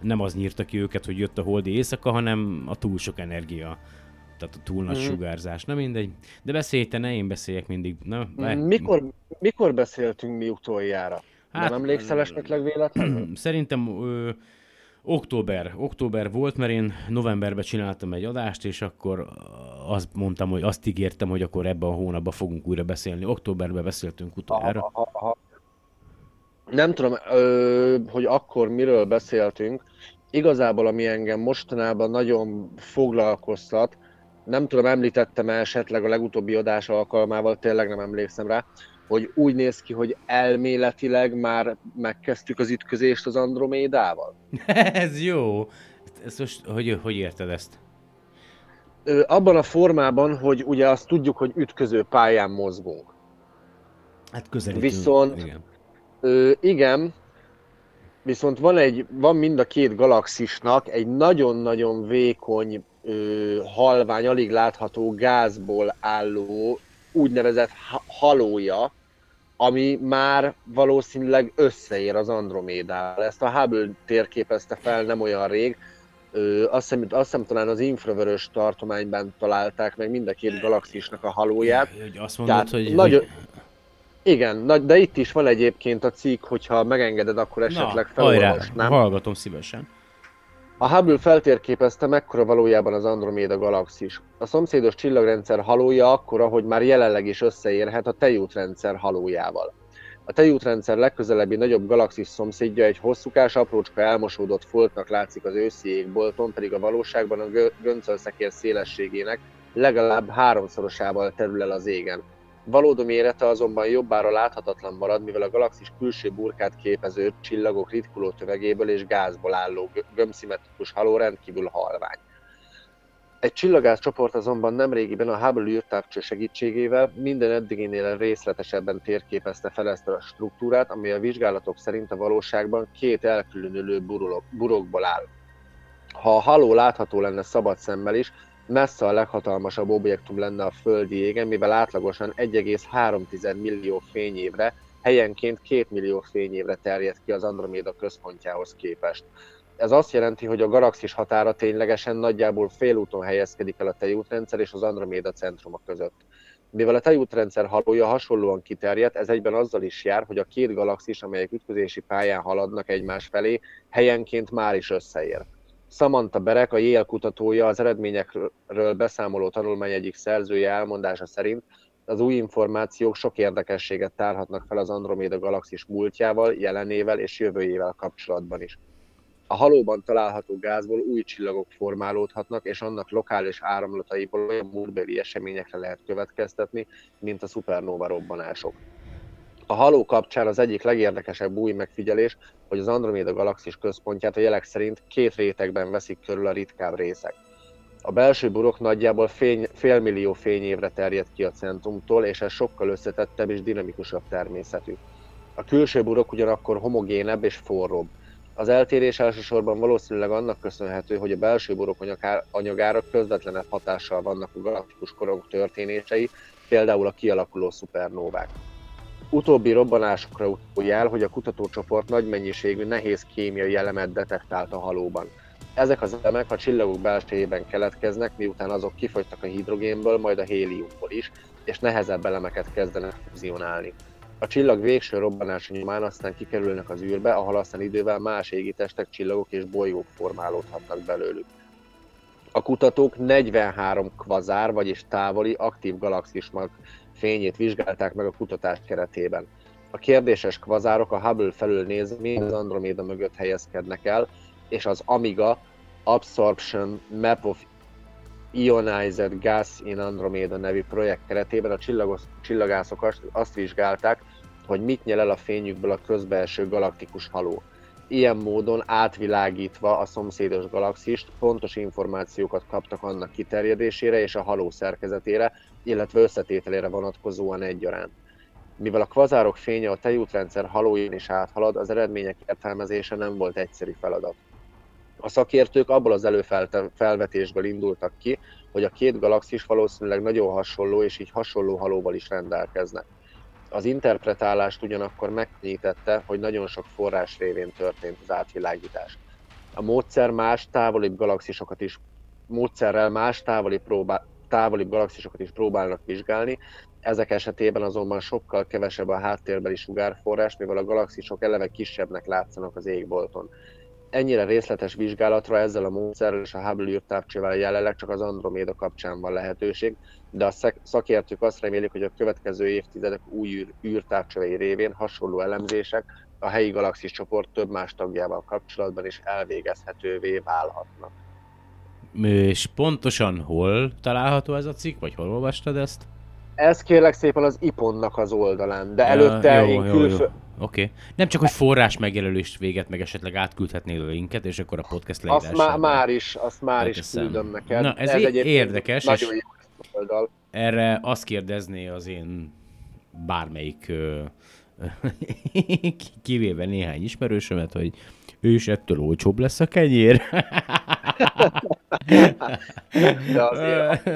[SPEAKER 1] nem az nyírta ki őket, hogy jött a holdi éjszaka, hanem a túl sok energia. Tehát a túl nagy mm. sugárzás. Na mindegy. De beszélj te, ne én beszéljek mindig. Na,
[SPEAKER 2] mikor, mikor beszéltünk mi utoljára? Hát, nem emlékszel esetleg véletlenül?
[SPEAKER 1] Szerintem ö, október, október volt, mert én novemberben csináltam egy adást, és akkor azt mondtam, hogy azt ígértem, hogy akkor ebben a hónapban fogunk újra beszélni. Októberben beszéltünk utoljára.
[SPEAKER 2] Nem tudom, ö, hogy akkor miről beszéltünk. Igazából, ami engem mostanában nagyon foglalkoztat, nem tudom, említettem esetleg a legutóbbi adás alkalmával, tényleg nem emlékszem rá, hogy úgy néz ki, hogy elméletileg már megkezdtük az ütközést az Andromédával.
[SPEAKER 1] Ez jó. Ezt most, hogy, hogy érted ezt?
[SPEAKER 2] Ö, abban a formában, hogy ugye azt tudjuk, hogy ütköző pályán mozgunk.
[SPEAKER 1] Hát közelítünk.
[SPEAKER 2] Viszont, igen. Ö, igen, viszont van, egy, van mind a két galaxisnak egy nagyon-nagyon vékony, ö, halvány, alig látható gázból álló úgynevezett halója, ami már valószínűleg összeér az Andromédával. Ezt a Hubble térképezte fel nem olyan rég, Ö, azt, hiszem, azt hiszem talán az infravörös tartományban találták meg mind a két galaxisnak a halóját.
[SPEAKER 1] Hogy azt mondod,
[SPEAKER 2] Tehát
[SPEAKER 1] hogy,
[SPEAKER 2] nagyon-
[SPEAKER 1] hogy...
[SPEAKER 2] Igen, nagy, de itt is van egyébként a cikk, hogyha megengeded, akkor esetleg
[SPEAKER 1] Na, hajrá,
[SPEAKER 2] felolvasnám.
[SPEAKER 1] hallgatom szívesen.
[SPEAKER 2] A Hubble feltérképezte, mekkora valójában az Androméda galaxis. A szomszédos csillagrendszer halója akkora, hogy már jelenleg is összeérhet a tejútrendszer halójával. A tejútrendszer legközelebbi nagyobb galaxis szomszédja egy hosszúkás, aprócska elmosódott foltnak látszik az őszi égbolton, pedig a valóságban a gö- göncölszekér szélességének legalább háromszorosával terül el az égen. Valódi mérete azonban jobbára láthatatlan marad, mivel a galaxis külső burkát képező csillagok ritkuló tövegéből és gázból álló gö- gömbszimmetrikus haló rendkívül halvány. Egy csillagász csoport azonban nemrégiben a Hubble űrtávcső segítségével minden eddiginél részletesebben térképezte fel ezt a struktúrát, ami a vizsgálatok szerint a valóságban két elkülönülő burulok, burokból áll. Ha a haló látható lenne szabad szemmel is, messze a leghatalmasabb objektum lenne a földi égen, mivel átlagosan 1,3 millió fényévre, helyenként 2 millió fényévre terjed ki az Androméda központjához képest. Ez azt jelenti, hogy a galaxis határa ténylegesen nagyjából félúton helyezkedik el a tejútrendszer és az Androméda centruma között. Mivel a tejútrendszer halója hasonlóan kiterjedt, ez egyben azzal is jár, hogy a két galaxis, amelyek ütközési pályán haladnak egymás felé, helyenként már is összeér. Samantha Berek, a Yale kutatója, az eredményekről beszámoló tanulmány egyik szerzője elmondása szerint az új információk sok érdekességet tárhatnak fel az Androméda galaxis múltjával, jelenével és jövőjével kapcsolatban is. A halóban található gázból új csillagok formálódhatnak, és annak lokális áramlataiból olyan múltbeli eseményekre lehet következtetni, mint a szupernóva robbanások. A haló kapcsán az egyik legérdekesebb új megfigyelés, hogy az Androméda galaxis központját a jelek szerint két rétegben veszik körül a ritkább részek. A belső burok nagyjából fény, félmillió fényévre terjed ki a centrumtól, és ez sokkal összetettebb és dinamikusabb természetű. A külső burok ugyanakkor homogénebb és forróbb. Az eltérés elsősorban valószínűleg annak köszönhető, hogy a belső burok anyagá- anyagára közvetlenebb hatással vannak a galaktikus korong történései, például a kialakuló szupernóvák. Utóbbi robbanásokra utaló jel, hogy a kutatócsoport nagy mennyiségű nehéz kémiai elemet detektált a halóban. Ezek az elemek a csillagok belsejében keletkeznek, miután azok kifogytak a hidrogénből, majd a héliumból is, és nehezebb elemeket kezdenek fuzionálni. A csillag végső robbanása nyomán aztán kikerülnek az űrbe, ahol aztán idővel más égitestek, csillagok és bolygók formálódhatnak belőlük. A kutatók 43 kvazár, vagyis távoli, aktív galaxismag fényét vizsgálták meg a kutatás keretében. A kérdéses kvazárok a Hubble felül nézve mind az Androméda mögött helyezkednek el, és az AMIGA Absorption Map of Ionized Gas in Andromeda nevű projekt keretében a csillagos, csillagászok azt, vizsgálták, hogy mit nyel el a fényükből a közbelső galaktikus haló. Ilyen módon átvilágítva a szomszédos galaxist, pontos információkat kaptak annak kiterjedésére és a haló szerkezetére, illetve összetételére vonatkozóan egyaránt. Mivel a kvazárok fénye a tejútrendszer halóján is áthalad, az eredmények értelmezése nem volt egyszerű feladat. A szakértők abból az előfelvetésből indultak ki, hogy a két galaxis valószínűleg nagyon hasonló és így hasonló halóval is rendelkeznek. Az interpretálást ugyanakkor megkönnyítette, hogy nagyon sok forrás révén történt az átvilágítás. A módszer más távolibb galaxisokat is módszerrel más távoli próbál, távolibb galaxisokat is próbálnak vizsgálni, ezek esetében azonban sokkal kevesebb a háttérbeli sugárforrás, mivel a galaxisok eleve kisebbnek látszanak az égbolton. Ennyire részletes vizsgálatra ezzel a módszerrel és a Hubble űrtávcsővel jelenleg csak az Androméda kapcsán van lehetőség, de a szakértők azt remélik, hogy a következő évtizedek új űr, űrtávcsövei révén hasonló elemzések a helyi galaxis csoport több más tagjával kapcsolatban is elvégezhetővé válhatnak.
[SPEAKER 1] És pontosan hol található ez a cikk, vagy hol olvastad ezt?
[SPEAKER 2] Ez kérlek szépen az IPON-nak az oldalán, de előtte
[SPEAKER 1] jó,
[SPEAKER 2] én
[SPEAKER 1] jó,
[SPEAKER 2] külfö...
[SPEAKER 1] jó. Oké. Okay. Nem csak, hogy forrás megjelölést véget, meg esetleg átküldhetnél a linket, és akkor a podcast
[SPEAKER 2] Azt
[SPEAKER 1] leírásában.
[SPEAKER 2] már, is, azt már is
[SPEAKER 1] Leteszem.
[SPEAKER 2] küldöm neked.
[SPEAKER 1] Na, ez é-
[SPEAKER 2] egyébként
[SPEAKER 1] érdekes,
[SPEAKER 2] Nagyon jó ez oldal.
[SPEAKER 1] Erre azt kérdezné az én bármelyik kivéve néhány ismerősömet, hogy és ettől olcsóbb lesz a kenyér.
[SPEAKER 2] De azért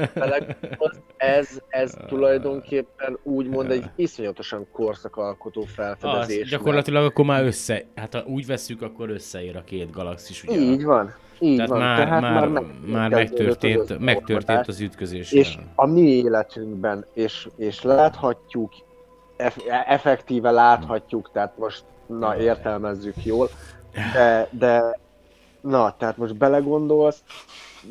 [SPEAKER 2] az- ez, ez tulajdonképpen úgymond egy iszonyatosan korszakalkotó
[SPEAKER 1] Az,
[SPEAKER 2] felfedezés.
[SPEAKER 1] gyakorlatilag akkor már össze, hát ha úgy vesszük, akkor összeér a két galaxis. Ugye
[SPEAKER 2] Így van.
[SPEAKER 1] Így tehát van, már, tehát már, már, már megtörtént, az megtörtént az ütközés.
[SPEAKER 2] És a mi életünkben, és, és láthatjuk, eff, effektíve láthatjuk, tehát most na értelmezzük jól, de, de na, tehát most belegondolsz,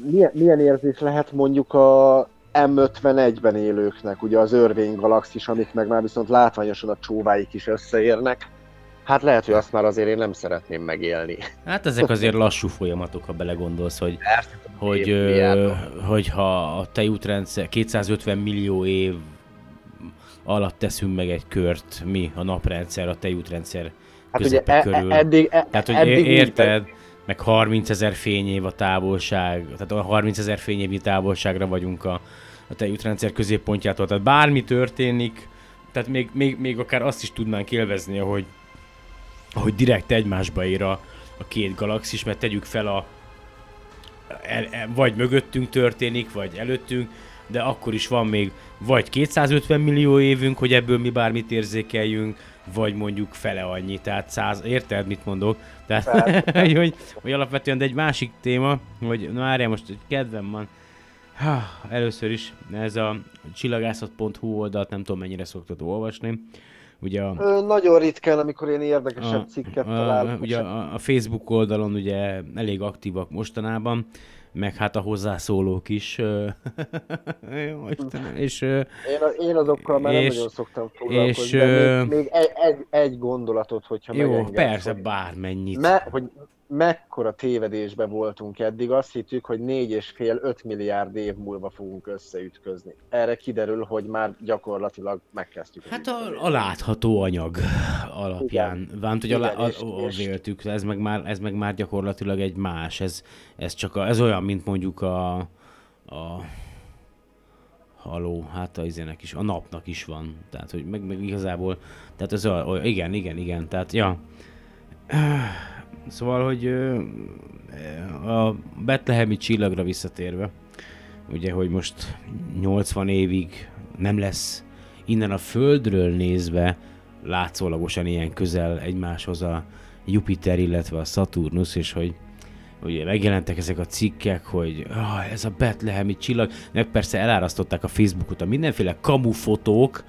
[SPEAKER 2] milyen, milyen érzés lehet mondjuk a M51-ben élőknek, ugye az örvény galaxis, amik meg már viszont látványosan a csóváik is összeérnek, Hát lehet, hogy azt már azért én nem szeretném megélni.
[SPEAKER 1] Hát ezek azért lassú folyamatok, ha belegondolsz, hogy, Persze, hogy, ö, hogy ha a tejútrendszer 250 millió év alatt teszünk meg egy kört, mi a naprendszer, a tejútrendszer hát ugye, e- körül. E- eddig, e- Tehát, hogy eddig érted, meg 30 ezer fényév a távolság, tehát a 30 ezer fényévi távolságra vagyunk a, a tejútrendszer középpontjától. Tehát bármi történik, tehát még, még, még akár azt is tudnánk élvezni, hogy hogy direkt egymásba ér a, a két galaxis, mert tegyük fel a el, el, vagy mögöttünk történik, vagy előttünk, de akkor is van még vagy 250 millió évünk, hogy ebből mi bármit érzékeljünk, vagy mondjuk fele annyi, tehát száz, érted, mit mondok? Tehát, hogy, hogy alapvetően, de egy másik téma, hogy na várjál, most egy kedvem van, ha, először is ez a csillagászat.hu oldalt nem tudom mennyire szoktad olvasni,
[SPEAKER 2] Ugye a, Ö, nagyon ritkán, amikor én érdekesebb a, cikket találok.
[SPEAKER 1] Ugye a, a Facebook oldalon ugye elég aktívak mostanában, meg hát a hozzászólók is. Jó, Istenem, és, én,
[SPEAKER 2] én azokkal már és, nem nagyon szoktam foglalkozni, és, de még, még egy, egy, egy gondolatot, hogyha
[SPEAKER 1] Jó, persze, hogy, bármennyit.
[SPEAKER 2] Me, hogy mekkora tévedésben voltunk eddig, azt hittük, hogy 4,5-5 milliárd év múlva fogunk összeütközni. Erre kiderül, hogy már gyakorlatilag megkezdtük.
[SPEAKER 1] Hát a, a látható anyag alapján. Vámt, hogy a, a, a, a véltük, ez meg, már, ez meg már gyakorlatilag egy más. Ez, ez csak a, ez olyan, mint mondjuk a, a haló, hát a izének is, a napnak is van. Tehát, hogy meg, meg igazából, tehát ez olyan, igen, igen, igen, tehát, ja. Szóval, hogy a Betlehemi csillagra visszatérve, ugye, hogy most 80 évig nem lesz innen a Földről nézve látszólagosan ilyen közel egymáshoz a Jupiter, illetve a Saturnus, és hogy ugye megjelentek ezek a cikkek, hogy ah, ez a Betlehemi csillag, meg persze elárasztották a Facebookot a mindenféle kamu fotók,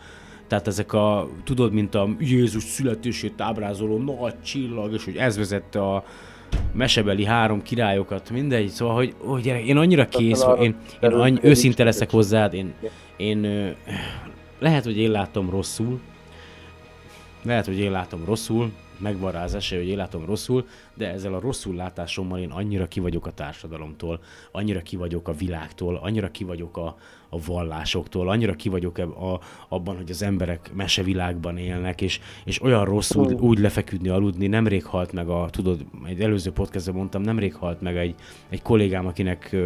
[SPEAKER 1] tehát ezek a, tudod, mint a Jézus születését ábrázoló nagy csillag, és hogy ez vezette a mesebeli három királyokat, mindegy, szóval, hogy, hogy gyerek, én annyira kész, hogy én, én annyi, őszinte leszek hozzád, én, én lehet, hogy én látom rosszul, lehet, hogy én látom rosszul, megvan rá az esély, hogy én látom rosszul, de ezzel a rosszul látásommal én annyira ki vagyok a társadalomtól, annyira ki vagyok a világtól, annyira ki vagyok a, a vallásoktól, annyira ki vagyok a, abban, hogy az emberek mesevilágban élnek, és, és olyan rosszul mm. úgy lefeküdni, aludni, nemrég halt meg a, tudod, egy előző podcastban mondtam, nemrég halt meg egy, egy kollégám, akinek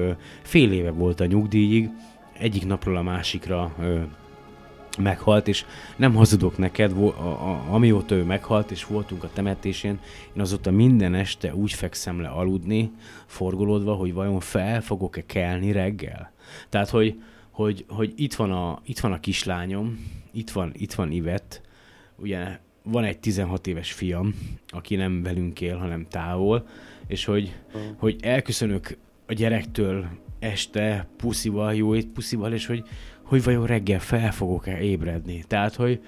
[SPEAKER 1] fél éve volt a nyugdíjig, egyik napról a másikra meghalt, és nem hazudok neked, a, a, amióta ő meghalt, és voltunk a temetésén, én azóta minden este úgy fekszem le aludni, forgolódva, hogy vajon fel fogok-e kelni reggel. Tehát, hogy, hogy, hogy itt, van a, itt van a kislányom, itt van, itt van Ivet, ugye van egy 16 éves fiam, aki nem velünk él, hanem távol, és hogy, mm. hogy elköszönök a gyerektől este puszival, jó ét puszival, és hogy, hogy vajon reggel fel fogok-e ébredni. Tehát, hogy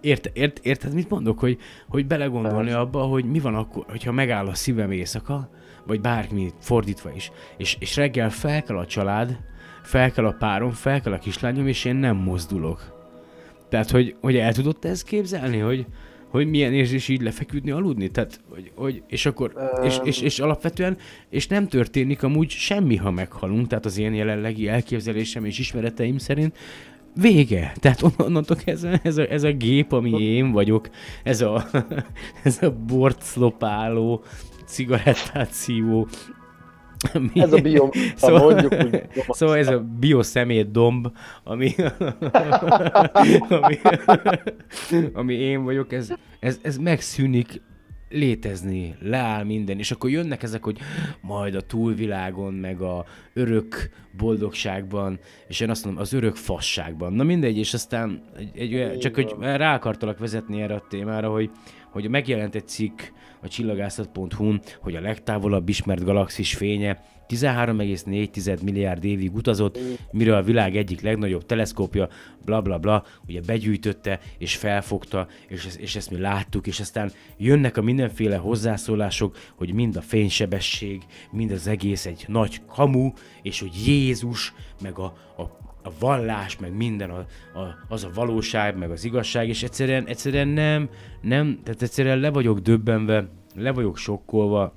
[SPEAKER 1] ért, ért, érted, mit mondok? Hogy, hogy belegondolni abba, hogy mi van akkor, hogyha megáll a szívem éjszaka, vagy bármi fordítva is, és, és reggel fel kell a család, fel kell a párom, fel kell a kislányom, és én nem mozdulok. Tehát, hogy, hogy el tudod ezt képzelni, hogy, hogy milyen érzés így lefeküdni, aludni? Tehát, hogy, hogy és akkor, um... és, és, és, alapvetően, és nem történik amúgy semmi, ha meghalunk, tehát az én jelenlegi elképzelésem és ismereteim szerint vége. Tehát onnantól ez a, ez, a, ez a gép, ami én vagyok, ez a, ez a bort szlopáló, cigarettát szívó
[SPEAKER 2] Ez a bio, szóval, mondjuk úgy.
[SPEAKER 1] Szóval ez a szemét domb, ami, ami, ami én vagyok, ez, ez, ez megszűnik létezni, leáll minden, és akkor jönnek ezek, hogy majd a túlvilágon, meg a örök boldogságban, és én azt mondom, az örök fasságban. Na mindegy, és aztán egy, egy olyan, csak hogy rá akartalak vezetni erre a témára, hogy, hogy megjelent egy cikk a csillagászat.hu-n, hogy a legtávolabb ismert galaxis fénye 13,4 milliárd évig utazott, mire a világ egyik legnagyobb teleszkópja, bla bla bla, ugye begyűjtötte és felfogta, és, ezt, és ezt mi láttuk, és aztán jönnek a mindenféle hozzászólások, hogy mind a fénysebesség, mind az egész egy nagy kamu, és hogy Jézus, meg a, a a vallás, meg minden, a, a, az a valóság, meg az igazság, és egyszerűen, egyszerűen nem, nem, tehát egyszerűen le vagyok döbbenve, le vagyok sokkolva,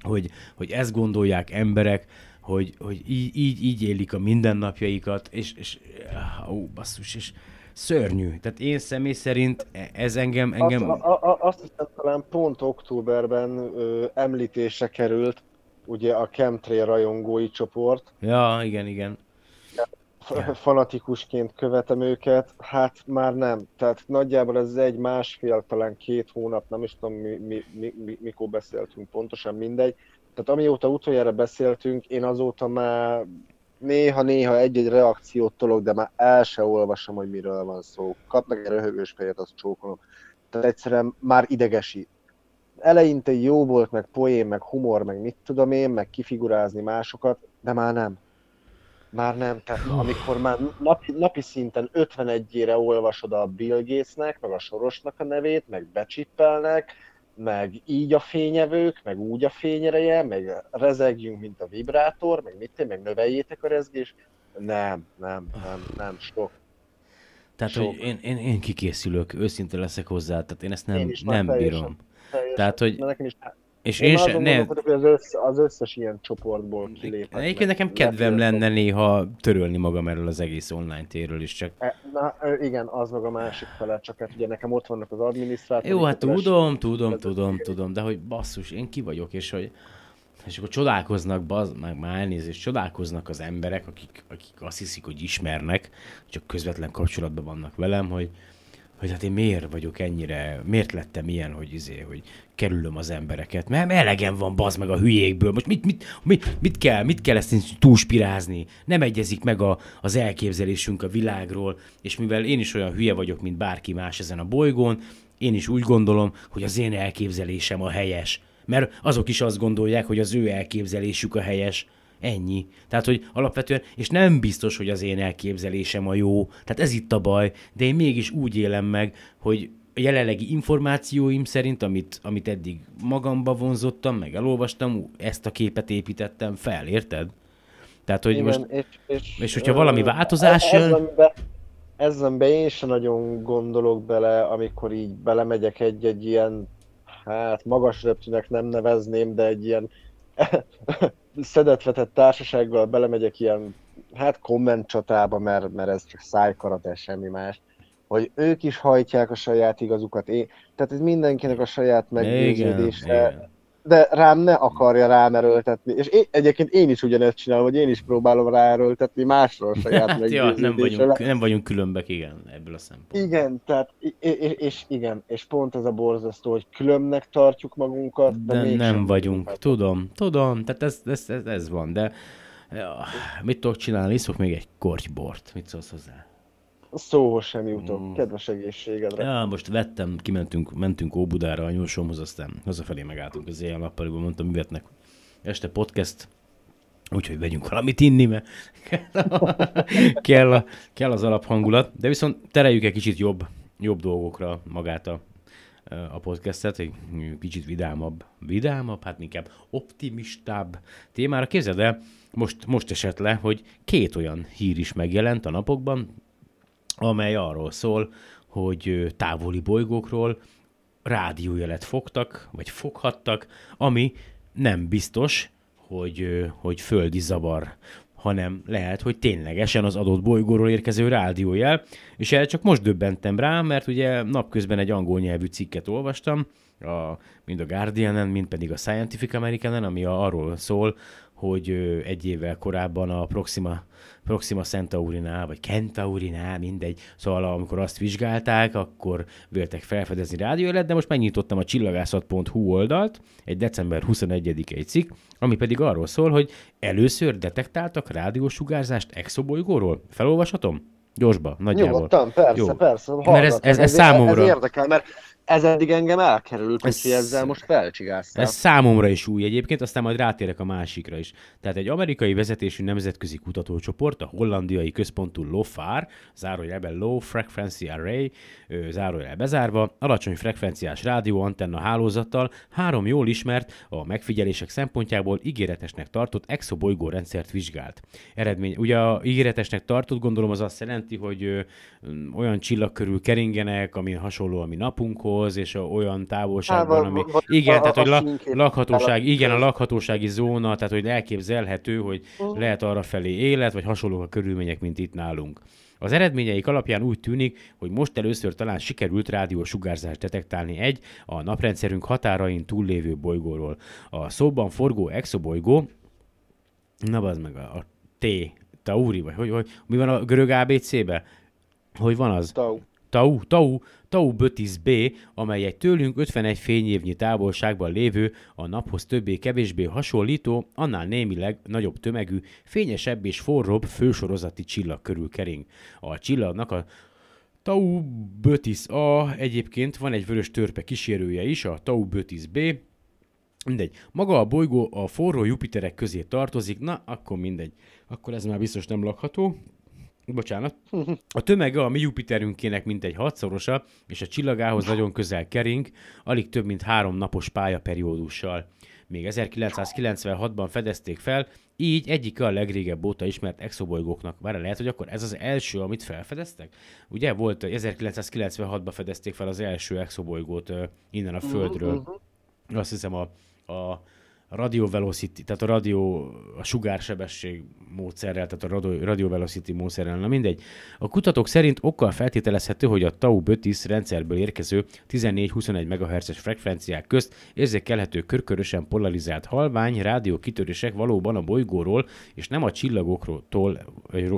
[SPEAKER 1] hogy, hogy ezt gondolják emberek, hogy, hogy így, így, így élik a mindennapjaikat, és, és ó, basszus, és szörnyű. Tehát én személy szerint ez engem... engem...
[SPEAKER 2] Azt, a, a, azt hiszem, talán pont októberben ö, említése került, ugye a chemtrail rajongói csoport.
[SPEAKER 1] Ja, igen, igen.
[SPEAKER 2] Fanatikusként követem őket, hát már nem. Tehát nagyjából ez egy másfél, talán két hónap, nem is tudom mi, mi, mi, mi, mikor beszéltünk pontosan, mindegy. Tehát amióta utoljára beszéltünk, én azóta már néha-néha egy-egy reakciót tolok, de már el se olvasom, hogy miről van szó. Kapnak egy röhögős fejet, azt csókolom. Tehát egyszerűen már idegesít. Eleinte jó volt, meg poén, meg humor, meg mit tudom én, meg kifigurázni másokat, de már nem. Már nem, tehát amikor már napi, napi szinten 51-ére olvasod a Bill Gatesnek, meg a Sorosnak a nevét, meg becsippelnek, meg így a fényevők, meg úgy a fényereje, meg rezegjünk, mint a vibrátor, meg mit, meg növeljétek a rezgés. Nem, nem, nem, nem, sok.
[SPEAKER 1] Tehát, sok. hogy én, én, én kikészülök, őszinte leszek hozzá, tehát én ezt nem, én nem bírom. Teljesen. Tehát, hogy... Nekem is
[SPEAKER 2] és én, én sem, ne... hogy az, össz, az összes ilyen csoportból kiléphet.
[SPEAKER 1] Egyébként nekem kedvem lenne néha törölni magam erről az egész online térről is, csak...
[SPEAKER 2] E, na, igen, az meg a másik fele, csak hát ugye nekem ott vannak az adminisztrátorok.
[SPEAKER 1] Jó, hát tudom, tudom, tudom, tudom, de hogy basszus, én ki vagyok, és hogy és akkor csodálkoznak, baz, meg már elnézést, csodálkoznak az emberek, akik, akik azt hiszik, hogy ismernek, csak közvetlen kapcsolatban vannak velem, hogy, hogy hát én miért vagyok ennyire, miért lettem ilyen, hogy izé, hogy kerülöm az embereket, mert elegem van bazd meg a hülyékből, most mit, mit, mit, mit kell, mit kell ezt túlspirázni, nem egyezik meg a, az elképzelésünk a világról, és mivel én is olyan hülye vagyok, mint bárki más ezen a bolygón, én is úgy gondolom, hogy az én elképzelésem a helyes, mert azok is azt gondolják, hogy az ő elképzelésük a helyes, Ennyi. Tehát, hogy alapvetően, és nem biztos, hogy az én elképzelésem a jó, tehát ez itt a baj, de én mégis úgy élem meg, hogy a jelenlegi információim szerint, amit, amit eddig magamba vonzottam, meg elolvastam, ezt a képet építettem fel, érted? Tehát, hogy Igen, most, és, és, és hogyha valami változás jön...
[SPEAKER 2] Ezzel be én sem nagyon gondolok bele, amikor így belemegyek egy-egy ilyen, hát magas röptűnek nem nevezném, de egy ilyen szedetvetett társasággal belemegyek ilyen, hát komment csatába, mert, mert ez csak szájkarate, semmi más, hogy ők is hajtják a saját igazukat. Én, tehát ez mindenkinek a saját meggyőződése de rám ne akarja rám erőltetni. És én, egyébként én is ugyanezt csinálom, hogy én is próbálom ráerőltetni másról a saját hát, ja,
[SPEAKER 1] nem vagyunk, nem vagyunk különbek, igen, ebből a szempontból.
[SPEAKER 2] Igen, tehát, és, és, igen, és pont ez a borzasztó, hogy különbnek tartjuk magunkat,
[SPEAKER 1] de, de nem vagyunk. vagyunk. Tudom, tudom, tehát ez, ez, ez, ez van, de ja, mit tudok csinálni? Iszok még egy kortybort. Mit szólsz hozzá?
[SPEAKER 2] Szóhoz sem jutok. Mm. Kedves egészségedre.
[SPEAKER 1] Ja, most vettem, kimentünk, mentünk Óbudára a nyúlsomhoz, aztán hazafelé megálltunk az éjjel nappaliban, mondtam, művetnek este podcast, úgyhogy vegyünk valamit inni, mert kell, a, kell az alaphangulat, de viszont tereljük egy kicsit jobb, jobb dolgokra magát a, a podcastet, egy kicsit vidámabb, vidámabb, hát inkább optimistább témára. Képzeld el, most, most esett le, hogy két olyan hír is megjelent a napokban, amely arról szól, hogy távoli bolygókról rádiójelet fogtak, vagy foghattak, ami nem biztos, hogy, hogy földi zavar, hanem lehet, hogy ténylegesen az adott bolygóról érkező rádiójel, és erre csak most döbbentem rá, mert ugye napközben egy angol nyelvű cikket olvastam, a, mind a Guardian-en, mind pedig a Scientific American-en, ami arról szól, hogy egy évvel korábban a Proxima, Proxima Centaurinál, vagy Centaurinál, mindegy, szóval amikor azt vizsgálták, akkor véltek felfedezni rádiójelet, de most megnyitottam a csillagászat.hu oldalt, egy december 21-i cikk, ami pedig arról szól, hogy először detektáltak rádiósugárzást exobolygóról. Felolvashatom? Gyorsba, nagyjából.
[SPEAKER 2] Nyugodtan, persze,
[SPEAKER 1] Jó.
[SPEAKER 2] persze.
[SPEAKER 1] Mert ez, ez, ez, ez számomra...
[SPEAKER 2] Ez érdekel, mert ez eddig engem elkerült,
[SPEAKER 1] Ez-
[SPEAKER 2] úgyhogy ezzel most felcsigáztam.
[SPEAKER 1] Ez számomra is új egyébként, aztán majd rátérek a másikra is. Tehát egy amerikai vezetésű nemzetközi kutatócsoport, a hollandiai központú LOFAR, zárójelben Low Frequency Array, ö, zárójel bezárva, alacsony frekvenciás rádióantenna hálózattal három jól ismert, a megfigyelések szempontjából ígéretesnek tartott exobolygó rendszert vizsgált. Eredmény, ugye a ígéretesnek tartott, gondolom az azt jelenti, hogy ö, olyan csillag körül keringenek, ami hasonló a mi napunkhoz, és a, olyan távolságban,
[SPEAKER 2] Hát,
[SPEAKER 1] ami... Igen, tehát, hogy la, lakhatóság, igen, a lakhatósági zóna, tehát, hogy elképzelhető, hogy lehet arra felé élet, vagy hasonlók a körülmények, mint itt nálunk. Az eredményeik alapján úgy tűnik, hogy most először talán sikerült rádiósugárzást detektálni egy a naprendszerünk határain túllévő bolygóról. A szóban forgó exobolygó, na bazd meg, a, a T, Tauri, vagy hogy, hogy, mi van a görög ABC-be? Hogy van az?
[SPEAKER 2] Tau.
[SPEAKER 1] Tau, Tau, Tau Bötis B, amely egy tőlünk 51 fényévnyi távolságban lévő, a naphoz többé-kevésbé hasonlító, annál némileg nagyobb tömegű, fényesebb és forróbb fősorozati csillag körül kering. A csillagnak a Tau Bötis A egyébként van egy vörös törpe kísérője is, a Tau Bötis B, Mindegy. Maga a bolygó a forró Jupiterek közé tartozik, na, akkor mindegy. Akkor ez már biztos nem lakható. Bocsánat. A tömege a mi Jupiterünkének mintegy hatszorosa, és a csillagához nagyon közel kering, alig több mint három napos pályaperiódussal. Még 1996-ban fedezték fel, így egyik a legrégebb óta ismert exobolygóknak. Várj, lehet, hogy akkor ez az első, amit felfedeztek? Ugye volt, 1996-ban fedezték fel az első exobolygót innen a Földről. Azt hiszem a, a radio velocity, tehát a radio, a sugársebesség módszerrel, tehát a radio, radio velocity módszerrel, na mindegy. A kutatók szerint okkal feltételezhető, hogy a Tau Bötis rendszerből érkező 14-21 MHz-es frekvenciák közt érzékelhető körkörösen polarizált halvány rádió kitörések valóban a bolygóról és nem a csillagokról,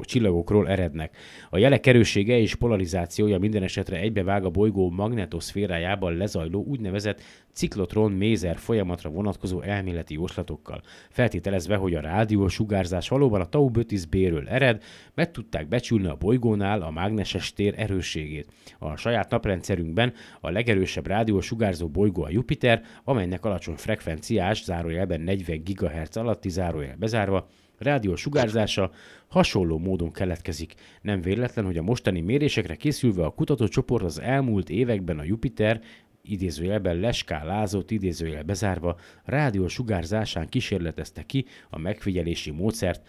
[SPEAKER 1] csillagokról erednek. A jelek erőssége és polarizációja minden esetre egybevág a bolygó magnetoszférájában lezajló úgynevezett ciklotron-mézer folyamatra vonatkozó elméleti jóslatokkal. Feltételezve, hogy a rádió sugárzás valóban a Tau Bötis B-ről ered, meg tudták becsülni a bolygónál a mágneses tér erősségét. A saját naprendszerünkben a legerősebb rádió sugárzó bolygó a Jupiter, amelynek alacsony frekvenciás, zárójelben 40 GHz alatti zárójel bezárva, rádió sugárzása hasonló módon keletkezik. Nem véletlen, hogy a mostani mérésekre készülve a kutatócsoport az elmúlt években a Jupiter idézőjelben leskálázott, idézőjel bezárva, rádió sugárzásán kísérletezte ki a megfigyelési módszert.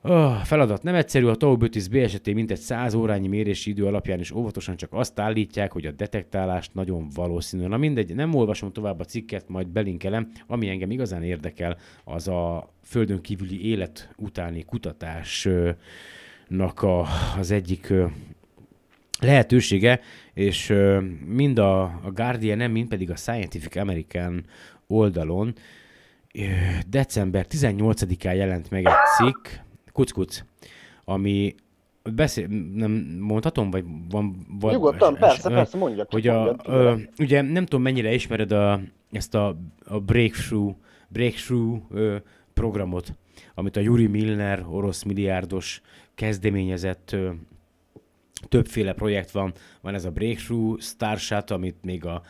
[SPEAKER 1] A feladat nem egyszerű, a Tau Bötis B esetén mintegy 100 órányi mérési idő alapján is óvatosan csak azt állítják, hogy a detektálást nagyon valószínű. Na mindegy, nem olvasom tovább a cikket, majd belinkelem. Ami engem igazán érdekel, az a földön kívüli élet utáni kutatásnak a, az egyik lehetősége, és mind a, a Guardian, nem, mind pedig a Scientific American oldalon december 18-án jelent meg egy cikk, kuc ami beszél, nem mondhatom, vagy van... van
[SPEAKER 2] Nyugodtan,
[SPEAKER 1] es-
[SPEAKER 2] persze,
[SPEAKER 1] ö,
[SPEAKER 2] persze, mondja
[SPEAKER 1] hogy a, ö,
[SPEAKER 2] figyelek.
[SPEAKER 1] ugye nem tudom mennyire ismered a, ezt a, a breakthrough, breakthrough ö, programot, amit a Yuri Milner, orosz milliárdos kezdeményezett ö, többféle projekt van. Van ez a Breakthrough Starshot, amit még a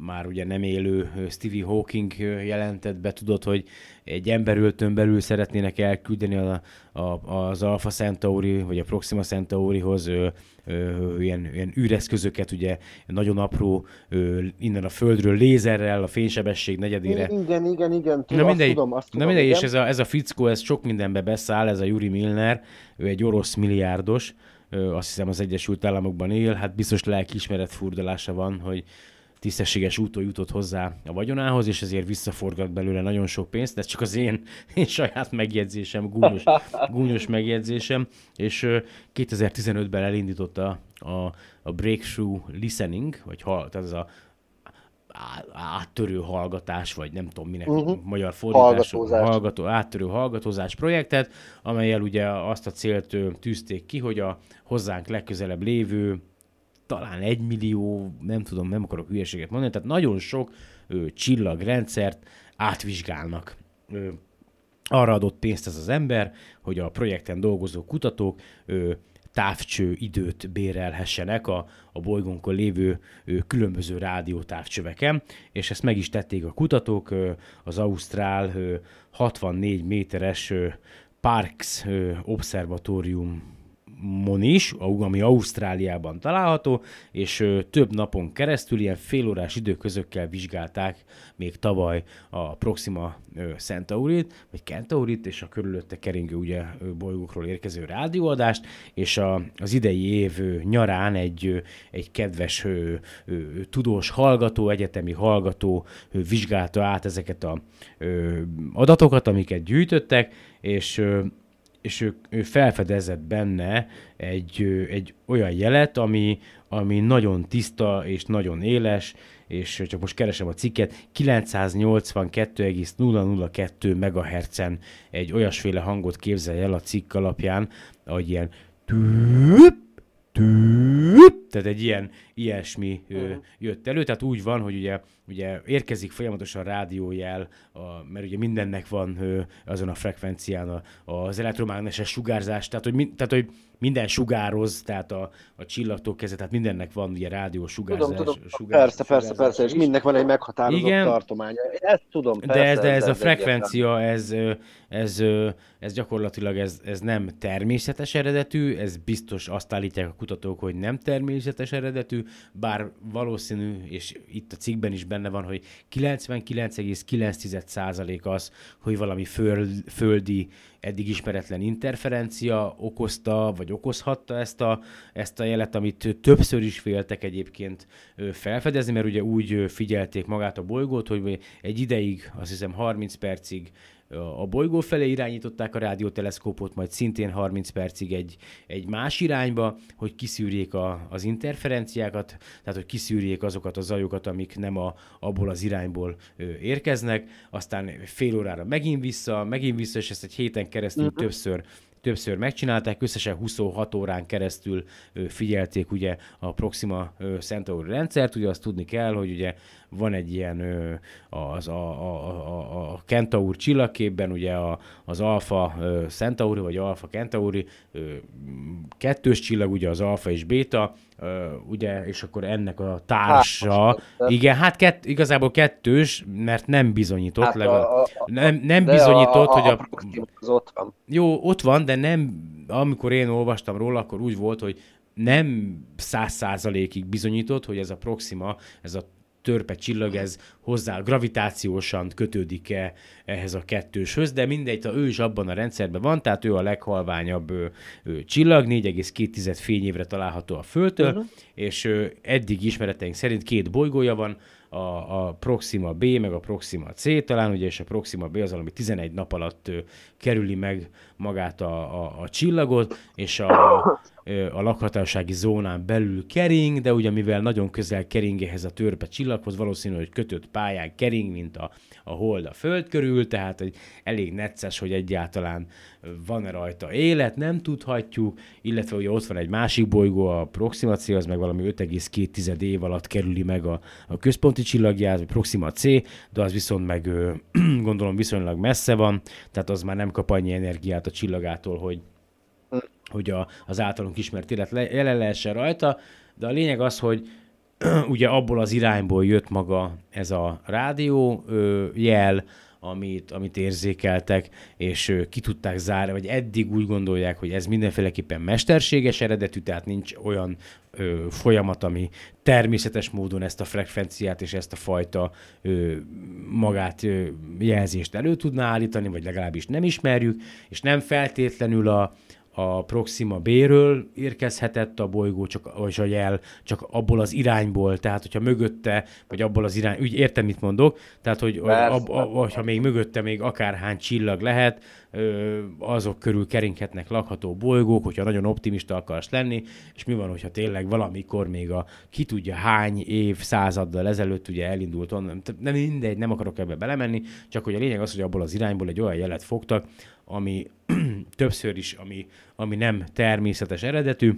[SPEAKER 1] már ugye nem élő Stevie Hawking jelentett be, tudod, hogy egy emberöltön belül szeretnének elküldeni a, a, az Alpha Centauri, vagy a Proxima Centaurihoz ö, ö, ilyen, ilyen űreszközöket, ugye nagyon apró, ö, innen a Földről lézerrel, a fénysebesség negyedére.
[SPEAKER 2] Igen, igen, igen,
[SPEAKER 1] Na
[SPEAKER 2] tudom, azt
[SPEAKER 1] mindegy,
[SPEAKER 2] tudom, azt
[SPEAKER 1] na
[SPEAKER 2] tudom,
[SPEAKER 1] mindegy és
[SPEAKER 2] igen.
[SPEAKER 1] ez a, ez a fickó, ez sok mindenbe beszáll, ez a Yuri Milner, ő egy orosz milliárdos, azt hiszem az Egyesült Államokban él, hát biztos lelkiismeret furdalása van, hogy tisztességes úton jutott hozzá a vagyonához, és ezért visszaforgat belőle nagyon sok pénzt, ez csak az én, én saját megjegyzésem, gúnyos, gúnyos megjegyzésem, és ö, 2015-ben elindította a, a Breakthrough Listening, vagy ha, tehát ez a áttörő hallgatás, vagy nem tudom minek uh-huh. magyar fordítás, hallgató, áttörő hallgatózás projektet, amelyel ugye azt a célt tűzték ki, hogy a hozzánk legközelebb lévő talán egy millió, nem tudom, nem akarok hülyeséget mondani, tehát nagyon sok ö, csillagrendszert átvizsgálnak. Ö, arra adott pénzt ez az ember, hogy a projekten dolgozó kutatók ö, távcső időt bérelhessenek a, a bolygónkon lévő különböző rádiótávcsöveken, és ezt meg is tették a kutatók, az Ausztrál ö, 64 méteres Parks Observatórium mon is, ami Ausztráliában található, és több napon keresztül ilyen félórás időközökkel vizsgálták még tavaly a Proxima Centaurit, vagy Centaurit, és a körülötte keringő ugye bolygókról érkező rádióadást, és a, az idei év nyarán egy, egy kedves ö, ö, tudós hallgató, egyetemi hallgató ö, vizsgálta át ezeket a adatokat, amiket gyűjtöttek, és és ő, ő felfedezett benne egy, egy olyan jelet, ami, ami nagyon tiszta és nagyon éles, és csak most keresem a cikket, 982,002 MHz-en egy olyasféle hangot képzelj el a cikk alapján, hogy ilyen tehát egy ilyen, ilyesmi uh-huh. jött elő, tehát úgy van, hogy ugye, ugye érkezik folyamatosan rádiójel, a, mert ugye mindennek van ö, azon a frekvencián a, az elektromágneses sugárzás, tehát hogy, tehát hogy minden sugároz, tehát a, a csillagtól kezdve, tehát mindennek van ugye rádió sugárzás.
[SPEAKER 2] Tudom, tudom, sugárzás, persze, persze, persze, és mindennek van egy meghatározott Igen, tartománya. Ezt tudom, persze,
[SPEAKER 1] De ez, de ez, ez a frekvencia, ez, ez, ez, gyakorlatilag ez, ez nem természetes eredetű, ez biztos azt állítják a kutatók, hogy nem természetes eredetű, bár valószínű, és itt a cikkben is benne van, hogy 99,9% az, hogy valami föld, földi eddig ismeretlen interferencia okozta, vagy okozhatta ezt a, ezt a jelet, amit többször is féltek egyébként felfedezni, mert ugye úgy figyelték magát a bolygót, hogy egy ideig, azt hiszem 30 percig a bolygó felé irányították a rádióteleszkópot, majd szintén 30 percig egy, egy más irányba, hogy kiszűrjék a, az interferenciákat, tehát hogy kiszűrjék azokat a zajokat, amik nem a, abból az irányból érkeznek, aztán fél órára megint vissza, megint vissza, és ezt egy héten keresztül uh-huh. többször többször megcsinálták, összesen 26 órán keresztül figyelték ugye a Proxima Centauri rendszert, ugye azt tudni kell, hogy ugye van egy ilyen az a, a, a, a Kentaur csillagképben, ugye a, az Alpha Centauri, vagy Alpha Kentauri kettős csillag, ugye az Alpha és Beta, ugye, és akkor ennek a társa, hát, igen, hát kett, igazából kettős, mert nem bizonyított, hát legalább, a, a, nem, nem bizonyított, a, a, hogy a... Az ott van. Jó, ott van, de nem, amikor én olvastam róla, akkor úgy volt, hogy nem száz százalékig bizonyított, hogy ez a Proxima, ez a törpe csillag, ez hozzá gravitációsan kötődik-e ehhez a kettőshöz, de mindegy, ha ő is abban a rendszerben van, tehát ő a leghalványabb ő, ő, csillag, 4,2 fényévre található a Földtől, uh-huh. és ő, eddig ismereteink szerint két bolygója van, a, a Proxima B, meg a Proxima C talán, ugye, és a Proxima B az, ami 11 nap alatt ö, kerüli meg magát a, a, a csillagot, és a, a lakhatósági zónán belül kering, de ugye mivel nagyon közel kering ehhez a törpe csillaghoz, valószínű, hogy kötött pályán kering, mint a, a hold a föld körül, tehát egy elég necces, hogy egyáltalán van-e rajta élet, nem tudhatjuk, illetve ugye ott van egy másik bolygó, a Proxima C, az meg valami 5,2 év alatt kerüli meg a, a központi csillagját, a Proxima C, de az viszont meg gondolom viszonylag messze van, tehát az már nem kap annyi energiát a csillagától, hogy hogy a, az általunk ismert élet le, jelen lehessen rajta, de a lényeg az, hogy ugye abból az irányból jött maga ez a rádió ö, jel, amit, amit érzékeltek, és ki tudták zárni, vagy eddig úgy gondolják, hogy ez mindenféleképpen mesterséges eredetű, tehát nincs olyan ö, folyamat, ami természetes módon ezt a frekvenciát és ezt a fajta ö, magát ö, jelzést elő tudná állítani, vagy legalábbis nem ismerjük, és nem feltétlenül a, a Proxima B-ről érkezhetett a bolygó, csak, vagy a jel, csak abból az irányból, tehát hogyha mögötte, vagy abból az irány, úgy értem, mit mondok, tehát hogy ab, ab, ha még mögötte még akárhány csillag lehet, azok körül keringhetnek lakható bolygók, hogyha nagyon optimista akarsz lenni, és mi van, hogyha tényleg valamikor még a ki tudja hány év, századdal ezelőtt ugye elindult onnan, nem mindegy, nem akarok ebbe belemenni, csak hogy a lényeg az, hogy abból az irányból egy olyan jelet fogtak, ami többször is, ami, ami nem természetes eredetű.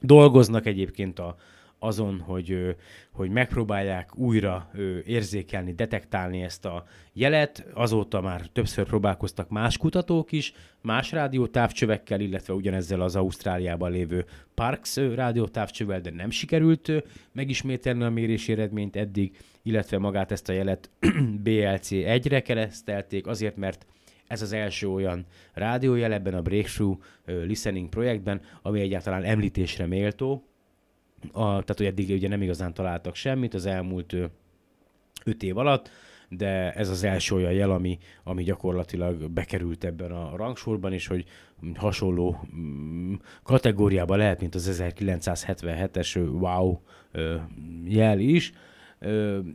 [SPEAKER 1] Dolgoznak egyébként a, azon, hogy, hogy megpróbálják újra érzékelni, detektálni ezt a jelet. Azóta már többször próbálkoztak más kutatók is, más rádiótávcsövekkel, illetve ugyanezzel az Ausztráliában lévő Parks rádiótávcsövel, de nem sikerült megismételni a mérési eredményt eddig, illetve magát ezt a jelet BLC 1-re keresztelték, azért, mert ez az első olyan rádiójel ebben a Breakthrough Listening projektben, ami egyáltalán említésre méltó, a, tehát, hogy eddig ugye nem igazán találtak semmit az elmúlt öt év alatt, de ez az első olyan jel, ami, ami gyakorlatilag bekerült ebben a rangsorban, és hogy hasonló mm, kategóriában lehet, mint az 1977-es wow jel is,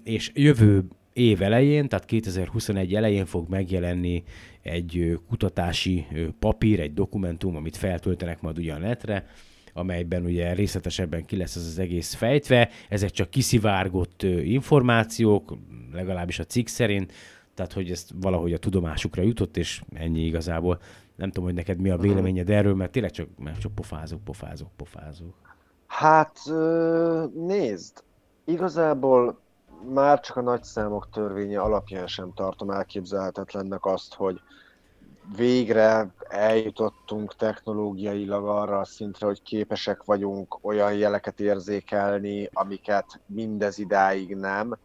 [SPEAKER 1] és jövő év elején, tehát 2021 elején fog megjelenni egy kutatási papír, egy dokumentum, amit feltöltenek majd ugyan netre, amelyben ugye részletesebben ki lesz ez az egész fejtve. Ezek csak kiszivárgott információk, legalábbis a cikk szerint, tehát hogy ezt valahogy a tudomásukra jutott, és ennyi igazából. Nem tudom, hogy neked mi a véleményed erről, mert tényleg csak, mert csak pofázok, pofázok, pofázok.
[SPEAKER 2] Hát nézd, igazából már csak a nagyszámok törvénye alapján sem tartom elképzelhetetlennek azt, hogy végre eljutottunk technológiailag arra a szintre, hogy képesek vagyunk olyan jeleket érzékelni, amiket mindez idáig nem.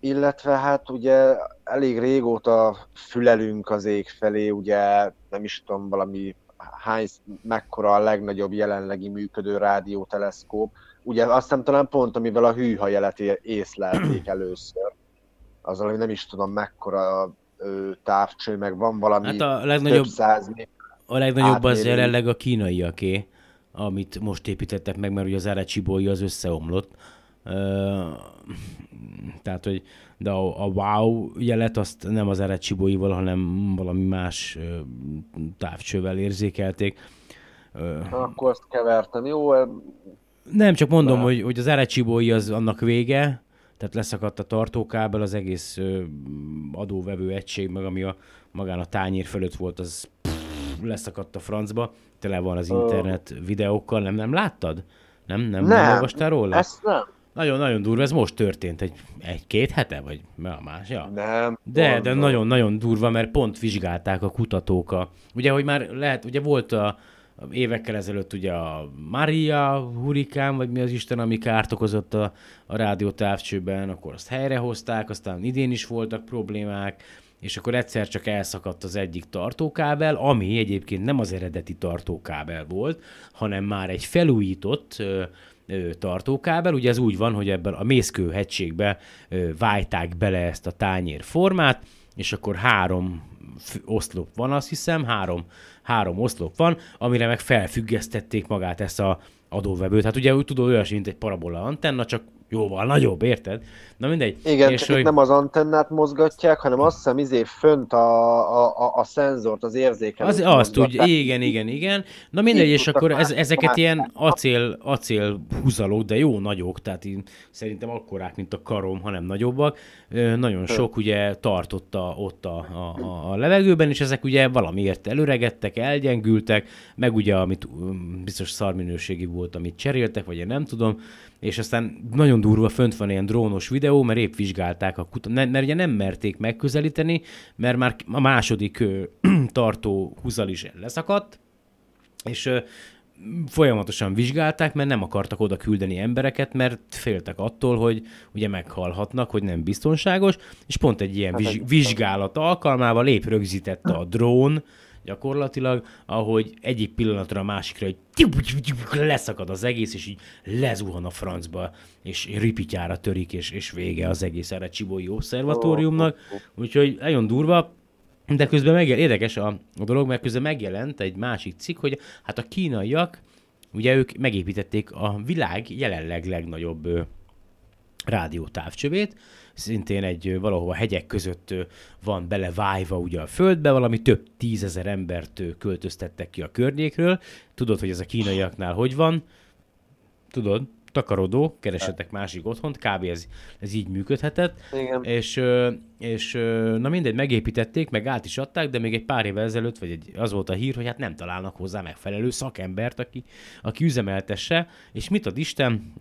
[SPEAKER 2] Illetve hát ugye elég régóta fülelünk az ég felé, ugye nem is tudom, valami hány, mekkora a legnagyobb jelenlegi működő rádióteleszkóp. Ugye azt nem talán pont, amivel a hűha jelet észlelték először. Az, hogy nem is tudom mekkora távcső, meg van valami
[SPEAKER 1] hát a legnagyobb, több száz A legnagyobb az jelenleg a kínaiaké, amit most építettek meg, mert ugye az Arecibo az összeomlott. Uh, tehát, hogy de a, a wow jelet azt nem az Arecibo-ival, hanem valami más uh, távcsővel érzékelték.
[SPEAKER 2] Akkor azt kevertem, jó?
[SPEAKER 1] Nem, csak mondom, de... hogy, hogy az arecibo az annak vége, tehát leszakadt a tartókábel, az egész adóvevő egység, meg ami a, magán a tányér fölött volt, az pff, leszakadt a francba, tele van az internet videókkal, nem, nem láttad? Nem, nem, nem, nem olvastál róla?
[SPEAKER 2] Ezt nem.
[SPEAKER 1] Nagyon-nagyon durva, ez most történt, egy, egy-két hete, vagy a más, ja.
[SPEAKER 2] Nem.
[SPEAKER 1] De, de nagyon-nagyon durva, mert pont vizsgálták a kutatók a, ugye, hogy már lehet, ugye volt a, évekkel ezelőtt ugye a Maria hurikán, vagy mi az Isten, ami kárt okozott a, a rádió távcsőben, akkor azt helyrehozták, aztán idén is voltak problémák, és akkor egyszer csak elszakadt az egyik tartókábel, ami egyébként nem az eredeti tartókábel volt, hanem már egy felújított ö, ö, tartókábel. Ugye ez úgy van, hogy ebben a Mészkő hegységbe ö, vájták bele ezt a tányér formát, és akkor három oszlop van, azt hiszem, három három oszlop van, amire meg felfüggesztették magát ezt a adóvevőt. Hát ugye úgy tudod, olyasmi, mint egy parabola antenna, csak jóval nagyobb, érted? Na mindegy.
[SPEAKER 2] Igen, és csak hogy... nem az antennát mozgatják, hanem azt hiszem izé fönt a, a, a, a szenzort, az érzékelőt.
[SPEAKER 1] Az, azt tudja, igen, igen, igen. Na mindegy, és akkor ez, ezeket ilyen acél, acél húzalók, de jó nagyok, tehát én szerintem akkorák, mint a karom, hanem nagyobbak. Nagyon sok ugye tartotta ott a, a, a, a levegőben, és ezek ugye valamiért előregettek, elgyengültek, meg ugye, amit biztos szarminőségi volt, amit cseréltek, vagy én nem tudom, és aztán nagyon durva fönt van ilyen drónos videó, mert épp vizsgálták a kutat, mert ugye nem merték megközelíteni, mert már a második tartó húzal is leszakadt, és folyamatosan vizsgálták, mert nem akartak oda küldeni embereket, mert féltek attól, hogy ugye meghalhatnak, hogy nem biztonságos, és pont egy ilyen viz- vizsgálat alkalmával lép rögzítette a drón, gyakorlatilag, ahogy egyik pillanatra a másikra, hogy leszakad az egész, és így lezuhan a francba, és ripityára törik, és, és vége az egész erre Csibói Obszervatóriumnak. Úgyhogy nagyon durva, De közben megjel, érdekes a, a dolog, mert közben megjelent egy másik cikk, hogy hát a kínaiak, ugye ők megépítették a világ jelenleg legnagyobb ö, rádiótávcsövét, szintén egy valahova hegyek között van belevájva ugye a földbe, valami több tízezer embert költöztettek ki a környékről. Tudod, hogy ez a kínaiaknál hogy van? Tudod? takarodó, keresetek másik otthont, kb. ez, ez így működhetett.
[SPEAKER 2] Igen.
[SPEAKER 1] És, és na mindegy, megépítették, meg át is adták, de még egy pár évvel ezelőtt, vagy egy, az volt a hír, hogy hát nem találnak hozzá megfelelő szakembert, aki, aki üzemeltesse, és mit ad Isten,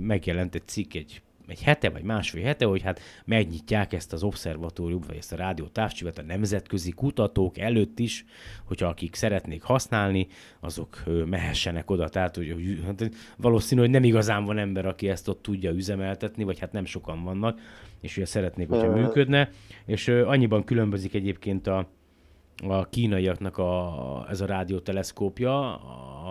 [SPEAKER 1] megjelent egy cikk egy egy hete vagy másfél hete, hogy hát megnyitják ezt az obszervatórium, vagy ezt a rádió távcsövet a nemzetközi kutatók előtt is, hogyha akik szeretnék használni, azok mehessenek oda. Tehát hogy, hát valószínű, hogy nem igazán van ember, aki ezt ott tudja üzemeltetni, vagy hát nem sokan vannak, és ugye szeretnék, hogyha működne. És annyiban különbözik egyébként a, a kínaiaknak a, ez a rádióteleszkópja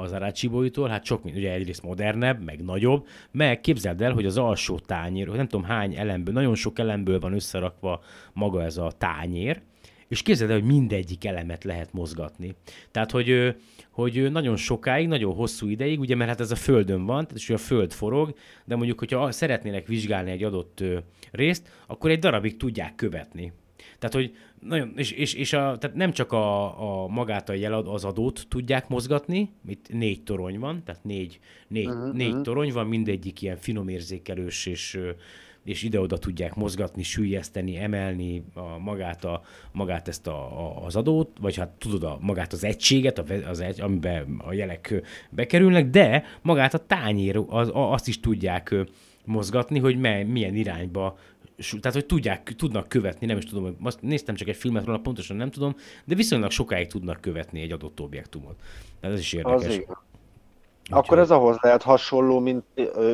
[SPEAKER 1] az Arachibóitól, hát sok, ugye egyrészt modernebb, meg nagyobb, meg képzeld el, hogy az alsó tányér, hogy nem tudom hány elemből, nagyon sok elemből van összerakva maga ez a tányér, és képzeld el, hogy mindegyik elemet lehet mozgatni. Tehát, hogy, hogy nagyon sokáig, nagyon hosszú ideig, ugye, mert hát ez a Földön van, és a Föld forog, de mondjuk, hogyha szeretnének vizsgálni egy adott részt, akkor egy darabig tudják követni. Tehát, hogy nagyon, és, és, és a, tehát nem csak a, a magát a jelad, az adót tudják mozgatni, itt négy torony van, tehát négy, négy, uh-huh. négy torony van, mindegyik ilyen finomérzékelős, és, és ide-oda tudják mozgatni, sűjeszteni, emelni a, magát, a, magát ezt a, a, az adót, vagy hát tudod, a, magát az egységet, a, az egy, amiben a jelek bekerülnek, de magát a tányér, az, azt is tudják mozgatni, hogy mely, milyen irányba tehát hogy tudják, tudnak követni, nem is tudom, azt néztem csak egy filmet róla, pontosan nem tudom, de viszonylag sokáig tudnak követni egy adott objektumot. Tehát ez is érdekes. Az
[SPEAKER 2] Akkor ez ahhoz lehet hasonló, mint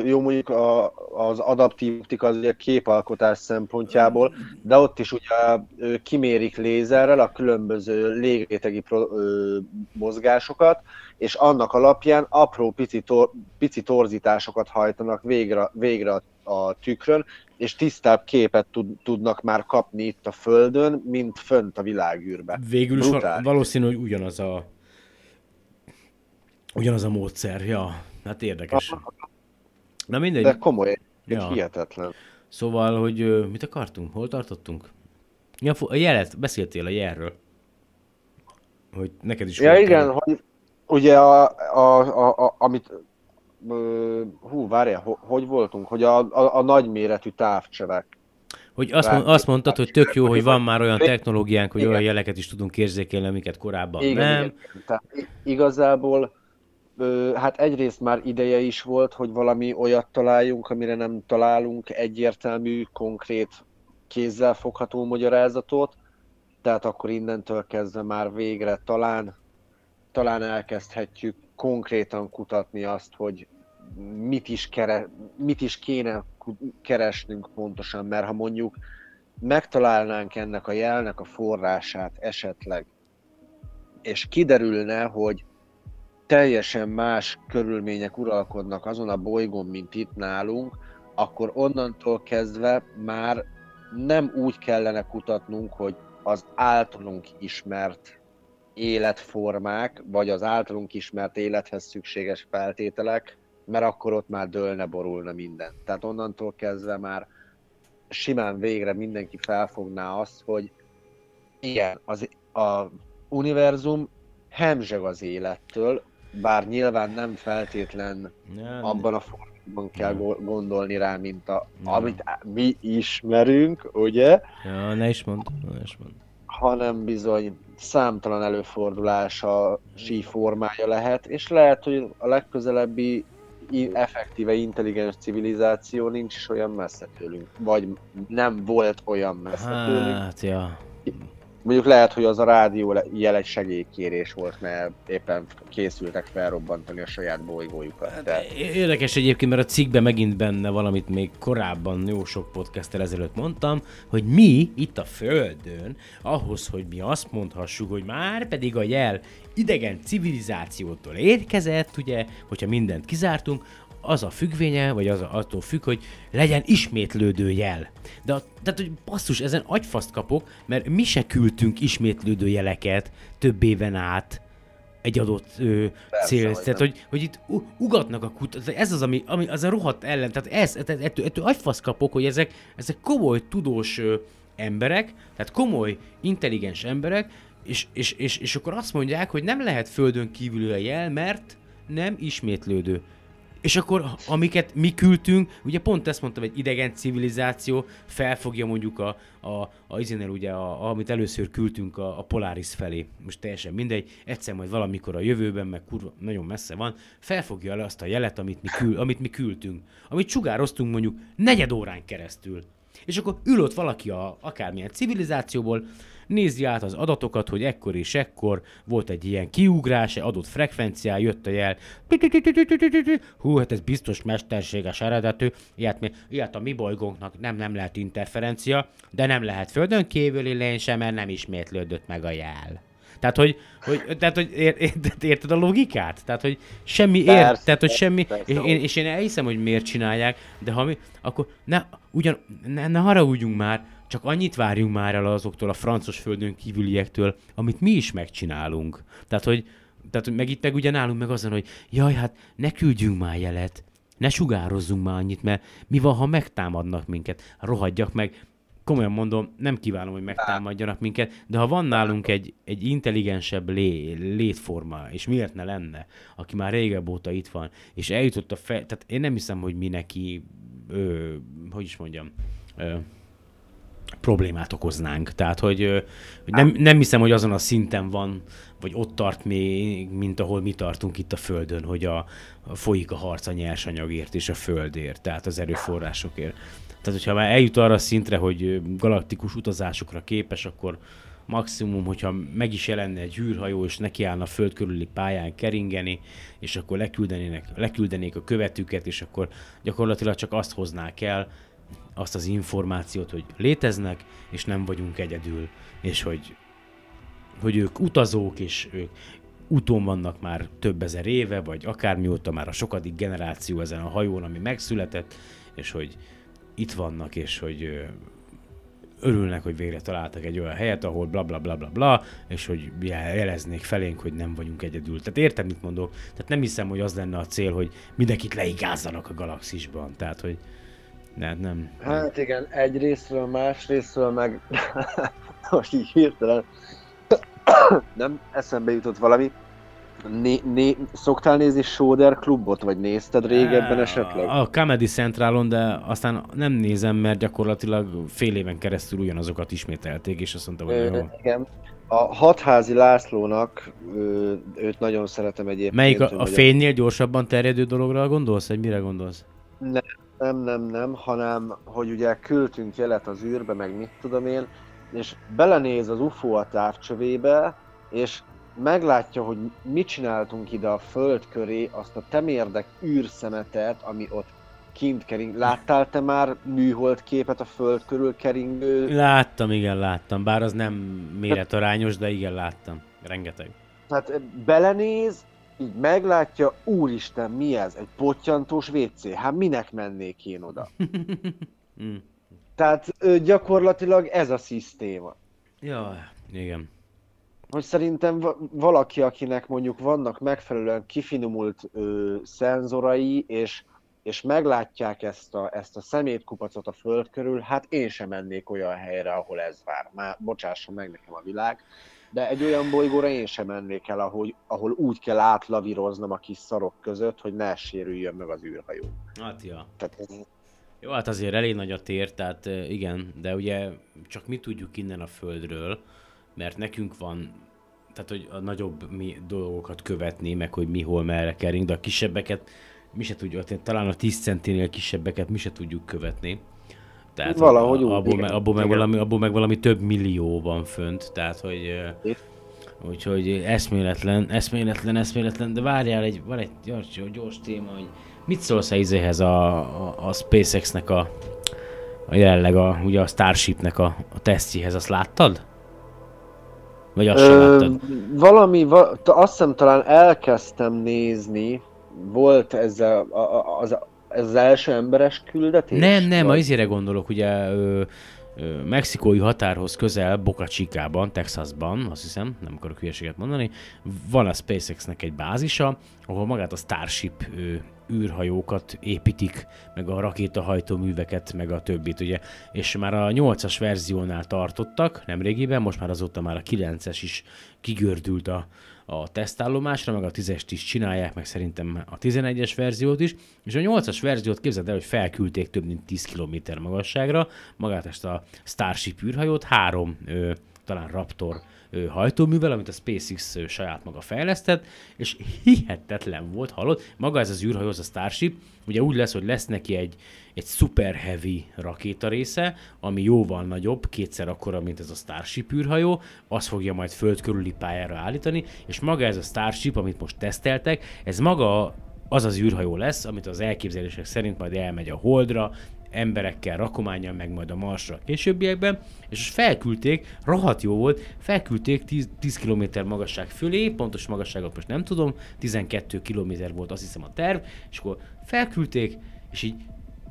[SPEAKER 2] jó mondjuk a, az adaptív optika az ugye képalkotás szempontjából, de ott is ugye kimérik lézerrel a különböző légrétegi pro, ö, mozgásokat, és annak alapján apró pici, tor, pici torzításokat hajtanak végre, végre a tükrön, és tisztább képet tud, tudnak már kapni itt a Földön, mint fönt a világűrbe.
[SPEAKER 1] Végül is valószínű, hogy ugyanaz a ugyanaz a módszer, ja, hát érdekes.
[SPEAKER 2] Na mindegy. De komoly, ja. hihetetlen.
[SPEAKER 1] Szóval, hogy mit akartunk? Hol tartottunk? Ja, a jelet, beszéltél a jelről. Hogy neked is
[SPEAKER 2] Ja, igen, hogy ugye a, a, a, a, amit hú, várjál, hogy voltunk, hogy a, a, a nagyméretű távcsövek.
[SPEAKER 1] Hogy azt, mond, azt mondtad, hogy tök jó, hogy van már olyan technológiánk, hogy igen. olyan jeleket is tudunk érzékelni, amiket korábban igen, nem. Igen.
[SPEAKER 2] Tehát igazából hát egyrészt már ideje is volt, hogy valami olyat találjunk, amire nem találunk egyértelmű, konkrét, kézzel fogható magyarázatot, tehát akkor innentől kezdve már végre talán, talán elkezdhetjük konkrétan kutatni azt, hogy mit is, kere, mit is kéne keresnünk pontosan, mert ha mondjuk megtalálnánk ennek a jelnek a forrását esetleg, és kiderülne, hogy teljesen más körülmények uralkodnak azon a bolygón, mint itt nálunk, akkor onnantól kezdve már nem úgy kellene kutatnunk, hogy az általunk ismert életformák, vagy az általunk ismert élethez szükséges feltételek, mert akkor ott már dőlne, borulna minden. Tehát onnantól kezdve már simán végre mindenki felfogná azt, hogy igen, az, a univerzum hemzseg az élettől, bár nyilván nem feltétlen nem. abban a formában kell nem. gondolni rá, mint a, amit mi ismerünk, ugye?
[SPEAKER 1] Ja, ne is mond, ne is mond.
[SPEAKER 2] Hanem bizony számtalan előfordulása sí formája lehet, és lehet, hogy a legközelebbi effektíve intelligens civilizáció nincs is olyan messze tőlünk. Vagy nem volt olyan messze hát, tőlünk.
[SPEAKER 1] Ja.
[SPEAKER 2] Mondjuk lehet, hogy az a rádió jel egy segélykérés volt, mert éppen készültek felrobbantani a saját bolygójukat. De... Hát,
[SPEAKER 1] érdekes egyébként, mert a cikkben megint benne valamit még korábban jó sok podcasttel ezelőtt mondtam, hogy mi itt a Földön, ahhoz, hogy mi azt mondhassuk, hogy már pedig a jel idegen civilizációtól érkezett, ugye, hogyha mindent kizártunk, az a függvénye, vagy az a, attól függ, hogy legyen ismétlődő jel. De a, tehát, hogy basszus, ezen agyfaszt kapok, mert mi se küldtünk ismétlődő jeleket több éven át egy adott ö, cél.
[SPEAKER 2] hogy
[SPEAKER 1] Tehát, hogy, hogy itt ugatnak a kut, ez az, ami, ami az a rohadt ellen. Tehát ez, ettől, ettől, ettől agyfasz kapok, hogy ezek, ezek komoly, tudós ö, emberek, tehát komoly, intelligens emberek, és, és, és, és akkor azt mondják, hogy nem lehet földön kívül a jel, mert nem ismétlődő. És akkor, amiket mi küldtünk, ugye pont ezt mondtam, egy idegen civilizáció felfogja mondjuk a, a, a izenél ugye, a, amit először küldtünk a, a Polaris felé. Most teljesen mindegy, egyszer majd valamikor a jövőben, meg kurva, nagyon messze van, felfogja le azt a jelet, amit mi, kül, amit mi küldtünk. Amit sugároztunk mondjuk negyed órán keresztül. És akkor ül ott valaki a akármilyen civilizációból, nézi át az adatokat, hogy ekkor és ekkor volt egy ilyen kiugrás, egy adott frekvencián, jött a jel. Hú, hát ez biztos mesterséges eredetű, ilyet, mi, ilyet a mi bolygónknak nem, nem lehet interferencia, de nem lehet földön kívüli lény sem, mert nem ismétlődött meg a jel. Tehát, hogy, hogy, tehát, hogy ér, ér, érted a logikát? Tehát, hogy semmi ér,
[SPEAKER 2] Persze,
[SPEAKER 1] tehát, hogy semmi,
[SPEAKER 2] persze.
[SPEAKER 1] és én, és én elhiszem, hogy miért csinálják, de ha mi, akkor ne, ugyan, ne, ne haragudjunk már, csak annyit várjunk már el azoktól a francos földön kívüliektől, amit mi is megcsinálunk. Tehát, hogy, tehát, meg itt meg ugye nálunk meg azon, hogy jaj, hát ne küldjünk már jelet, ne sugározzunk már annyit, mert mi van, ha megtámadnak minket? Rohadjak meg. Komolyan mondom, nem kívánom, hogy megtámadjanak minket, de ha van nálunk egy, egy intelligensebb lé, létforma, és miért ne lenne, aki már régebb óta itt van, és eljutott a fel... Tehát én nem hiszem, hogy mi neki, ö, hogy is mondjam, ö, problémát okoznánk. Tehát, hogy, hogy nem, nem hiszem, hogy azon a szinten van, vagy ott tart még, mint ahol mi tartunk itt a Földön, hogy a, a folyik a harc a nyersanyagért és a Földért, tehát az erőforrásokért. Tehát, hogyha már eljut arra a szintre, hogy galaktikus utazásokra képes, akkor maximum, hogyha meg is jelenne egy űrhajó, és nekiállna a föld körüli pályán keringeni, és akkor leküldenének, leküldenék a követüket, és akkor gyakorlatilag csak azt hoznák el, azt az információt, hogy léteznek, és nem vagyunk egyedül, és hogy, hogy ők utazók, és ők úton vannak már több ezer éve, vagy akármióta már a sokadik generáció ezen a hajón, ami megszületett, és hogy itt vannak, és hogy örülnek, hogy végre találtak egy olyan helyet, ahol bla bla bla bla bla, és hogy jel- jeleznék felénk, hogy nem vagyunk egyedül. Tehát érted, mit mondok? Tehát nem hiszem, hogy az lenne a cél, hogy mindenkit leigázzanak a galaxisban. Tehát, hogy nem. nem.
[SPEAKER 2] Hát igen, egy részről, más részről meg most így hirtelen nem eszembe jutott valami. Né, né, szoktál nézni Soder klubot, vagy nézted régebben esetleg?
[SPEAKER 1] A Comedy Centralon, de aztán nem nézem, mert gyakorlatilag fél éven keresztül ugyanazokat ismételték, és azt mondta, hogy
[SPEAKER 2] Ö,
[SPEAKER 1] jó.
[SPEAKER 2] igen. A Hatházi Lászlónak, ö, őt nagyon szeretem egyébként.
[SPEAKER 1] Melyik
[SPEAKER 2] ő
[SPEAKER 1] a, a fénynél gyorsabban terjedő dologra gondolsz, vagy mire gondolsz?
[SPEAKER 2] Nem, nem, nem, nem, hanem hogy ugye küldtünk jelet az űrbe, meg mit tudom én, és belenéz az UFO a távcsövébe, és meglátja, hogy mit csináltunk ide a föld köré, azt a temérdek űrszemetet, ami ott kint kering. Láttál te már műhold képet a föld körül keringő?
[SPEAKER 1] Láttam, igen, láttam. Bár az nem méretarányos, de igen, láttam. Rengeteg.
[SPEAKER 2] Tehát belenéz, így meglátja, úristen, mi ez? Egy pottyantós WC? Hát minek mennék én oda?
[SPEAKER 1] Mm.
[SPEAKER 2] Tehát gyakorlatilag ez a szisztéma.
[SPEAKER 1] Ja, igen.
[SPEAKER 2] hogy szerintem va- valaki, akinek mondjuk vannak megfelelően kifinomult ö, szenzorai, és, és meglátják ezt a, ezt a szemétkupacot a föld körül, hát én sem mennék olyan helyre, ahol ez vár. Már bocsásson meg nekem a világ, de egy olyan bolygóra én sem mennék el, ahol, ahol úgy kell átlavíroznom a kis szarok között, hogy ne sérüljön meg az űrhajó.
[SPEAKER 1] Hát, ja.
[SPEAKER 2] Tehát ez,
[SPEAKER 1] Jó, hát azért elég nagy a tér, tehát igen, de ugye csak mi tudjuk innen a Földről, mert nekünk van, tehát hogy a nagyobb mi dolgokat követni, meg hogy mi hol merre kering, de a kisebbeket mi se tudjuk, tehát talán a 10 centinél kisebbeket mi se tudjuk követni. Tehát
[SPEAKER 2] Valahogy úgy,
[SPEAKER 1] abból,
[SPEAKER 2] igen.
[SPEAKER 1] meg, abból, meg valami, abból meg valami több millió van fönt, tehát hogy
[SPEAKER 2] Itt.
[SPEAKER 1] Úgyhogy eszméletlen, eszméletlen, eszméletlen, de várjál, egy, van egy gyors, gyors téma, hogy mit szólsz a izéhez a, a, a SpaceX-nek a, a jelenleg a, ugye a Starshipnek a, a tesztjéhez, azt láttad? Vagy azt sem
[SPEAKER 2] Ö,
[SPEAKER 1] láttad?
[SPEAKER 2] valami, va, azt hiszem talán elkezdtem nézni, volt ezzel az, ez az első emberes küldetés?
[SPEAKER 1] Nem, nem, vagy? izére gondolok, ugye ö, ö, mexikói határhoz közel, Boca Chica-ban, Texasban, azt hiszem, nem akarok hülyeséget mondani, van a SpaceX-nek egy bázisa, ahol magát a Starship ö, űrhajókat építik, meg a rakétahajtóműveket, meg a többit, ugye. És már a 8-as verziónál tartottak, nemrégiben, most már azóta már a 9-es is kigördült a, a tesztállomásra, meg a 10-est is csinálják, meg szerintem a 11-es verziót is, és a 8-as verziót képzeld el, hogy felküldték több mint 10 km magasságra, magát ezt a Starship űrhajót, három ö, talán Raptor hajtóművel, amit a SpaceX saját maga fejlesztett, és hihetetlen volt, hallod? Maga ez az űrhajó, az a Starship, ugye úgy lesz, hogy lesz neki egy, egy super heavy rakéta része, ami jóval nagyobb, kétszer akkora, mint ez a Starship űrhajó, az fogja majd föld körüli pályára állítani, és maga ez a Starship, amit most teszteltek, ez maga az az űrhajó lesz, amit az elképzelések szerint majd elmegy a Holdra, emberekkel, rakományjal, meg majd a Marsra későbbiekben, és most felküldték, rohadt jó volt, felküldték 10, 10 km magasság fölé, pontos magasságot most nem tudom, 12 km volt azt hiszem a terv, és akkor felküldték, és így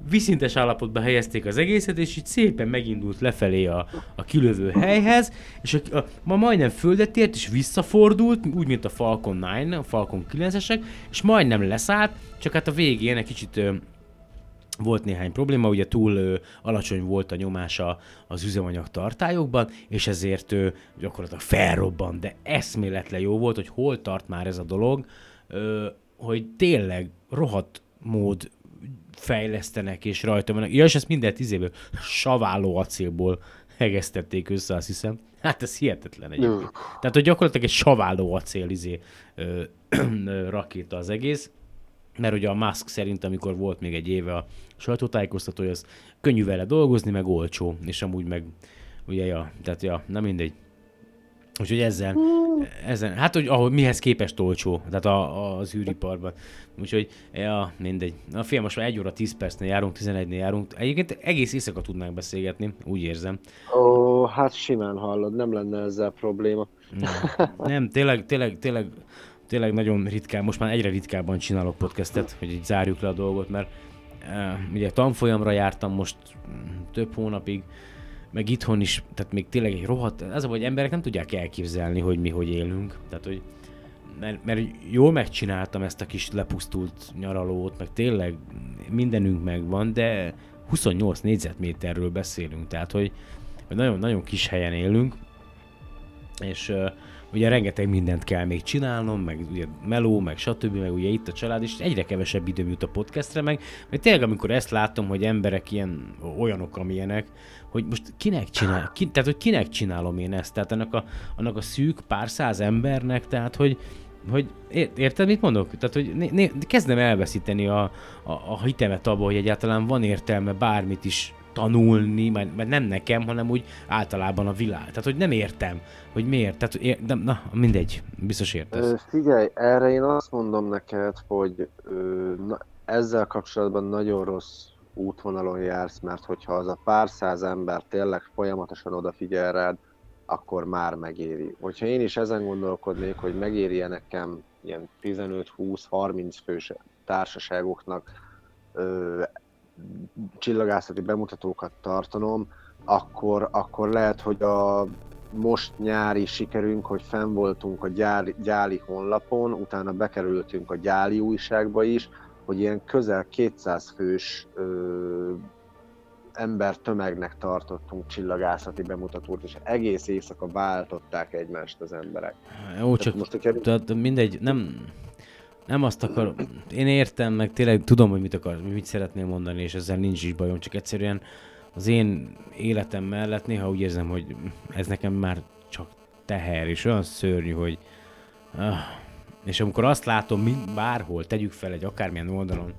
[SPEAKER 1] viszintes állapotba helyezték az egészet, és így szépen megindult lefelé a, a kilövő helyhez, és a, a, ma majdnem földet ért, és visszafordult, úgy, mint a Falcon 9, a Falcon 9-esek, és majdnem leszállt, csak hát a végén egy kicsit volt néhány probléma, ugye túl ö, alacsony volt a nyomása az üzemanyag tartályokban, és ezért ö, gyakorlatilag felrobban, de eszméletlen jó volt, hogy hol tart már ez a dolog, ö, hogy tényleg rohadt mód fejlesztenek, és rajta vannak. Ja, és ezt minden tíz saváló acélból hegesztették össze, azt hiszem. Hát ez hihetetlen egyébként. Tehát, hogy gyakorlatilag egy saváló acél izé, ö, ö, rakéta az egész, mert ugye a Musk szerint, amikor volt még egy éve a sajtótájékoztató, az könnyű vele dolgozni, meg olcsó, és amúgy meg, ugye, ja, tehát ja, nem mindegy. Úgyhogy ezzel, ezen, hát hogy ahol mihez képest olcsó, tehát a, az űriparban. Úgyhogy, ja, mindegy. A film most már 1 óra 10 percnél járunk, 11-nél járunk. Egyébként egész éjszaka tudnánk beszélgetni, úgy érzem.
[SPEAKER 2] Ó, hát simán hallod, nem lenne ezzel probléma.
[SPEAKER 1] Nem, nem tényleg, tényleg, tényleg, tényleg nagyon ritkán, most már egyre ritkábban csinálok podcastet, hogy így zárjuk le a dolgot, mert ugye tanfolyamra jártam most több hónapig, meg itthon is, tehát még tényleg egy rohadt, az a hogy emberek nem tudják elképzelni, hogy mi hogy élünk, tehát hogy mert, mert jól megcsináltam ezt a kis lepusztult nyaralót, meg tényleg mindenünk megvan, de 28 négyzetméterről beszélünk, tehát hogy, hogy nagyon, nagyon kis helyen élünk, és uh, ugye rengeteg mindent kell még csinálnom, meg ugye meló, meg stb., meg ugye itt a család, és egyre kevesebb időm jut a podcastre, meg, mert tényleg amikor ezt látom, hogy emberek ilyen olyanok, amilyenek, hogy most kinek csinál, ki, tehát hogy kinek csinálom én ezt, tehát annak a, annak a szűk pár száz embernek, tehát hogy, hogy érted, mit mondok? Tehát, hogy né, né, kezdem elveszíteni a, a, a hitemet abba, hogy egyáltalán van értelme bármit is tanulni, mert, mert nem nekem, hanem úgy általában a világ. Tehát, hogy nem értem, hogy miért. Tehát, ér, de, na, mindegy, biztos értesz. Ö,
[SPEAKER 2] figyelj, erre én azt mondom neked, hogy ö, na, ezzel kapcsolatban nagyon rossz útvonalon jársz, mert hogyha az a pár száz ember tényleg folyamatosan odafigyel rád, akkor már megéri. Hogyha én is ezen gondolkodnék, hogy megéri nekem ilyen 15-20-30 fős társaságoknak ö, csillagászati bemutatókat tartanom, akkor, akkor lehet, hogy a most nyári sikerünk, hogy fenn voltunk a gyáli, gyáli honlapon, utána bekerültünk a gyáli újságba is, hogy ilyen közel 200 fős ö, ember tömegnek tartottunk csillagászati bemutatót, és egész éjszaka váltották egymást az emberek.
[SPEAKER 1] Jó, csak most, hogyha... tehát mindegy, nem, nem azt akar, én értem, meg tényleg tudom, hogy mit akar, mit szeretnél mondani, és ezzel nincs is bajom, csak egyszerűen az én életem mellett néha úgy érzem, hogy ez nekem már csak teher, és olyan szörnyű, hogy ah, és amikor azt látom, mind, bárhol, tegyük fel egy akármilyen oldalon,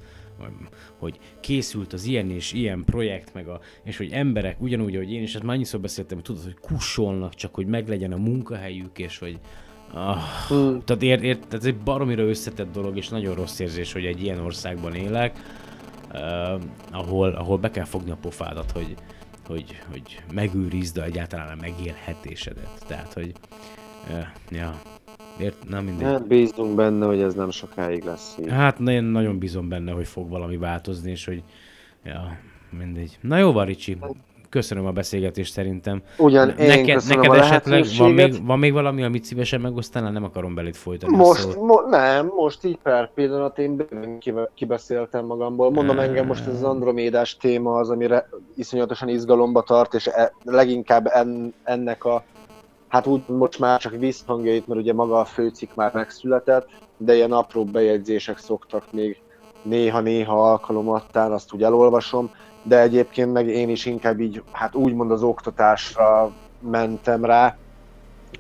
[SPEAKER 1] hogy készült az ilyen és ilyen projekt, meg a, és hogy emberek ugyanúgy, hogy én is, ezt már annyiszor beszéltem, hogy tudod, hogy kussolnak csak, hogy meglegyen a munkahelyük, és hogy Ah, mm. Tehát, ér, ér, tehát ez egy baromira összetett dolog, és nagyon rossz érzés, hogy egy ilyen országban élek, uh, ahol, ahol be kell fogni a pofádat, hogy, hogy, hogy megőrizd egyáltalán a megélhetésedet. Tehát, hogy uh, ja, Ért, nem mindegy.
[SPEAKER 2] Hát bízunk benne, hogy ez nem sokáig lesz így.
[SPEAKER 1] Hát nagyon, nagyon bízom benne, hogy fog valami változni, és hogy ja, mindegy. Na jó van, Ricsi. Köszönöm a beszélgetést szerintem.
[SPEAKER 2] Ugyan én
[SPEAKER 1] neked, neked
[SPEAKER 2] a
[SPEAKER 1] esetleg van még, van még valami, amit szívesen megosztanál? Nem akarom belét folytani. a
[SPEAKER 2] Most, mo- nem, most így per pillanat én bőven kibeszéltem magamból. Mondom, engem most ez az Andromédás téma az, amire iszonyatosan izgalomba tart, és e- leginkább en- ennek a, hát úgy most már csak visszhangjait, mert ugye maga a főcikk már megszületett, de ilyen apró bejegyzések szoktak még néha-néha alkalomattán, azt úgy elolvasom, de egyébként meg én is inkább így, hát úgymond az oktatásra mentem rá,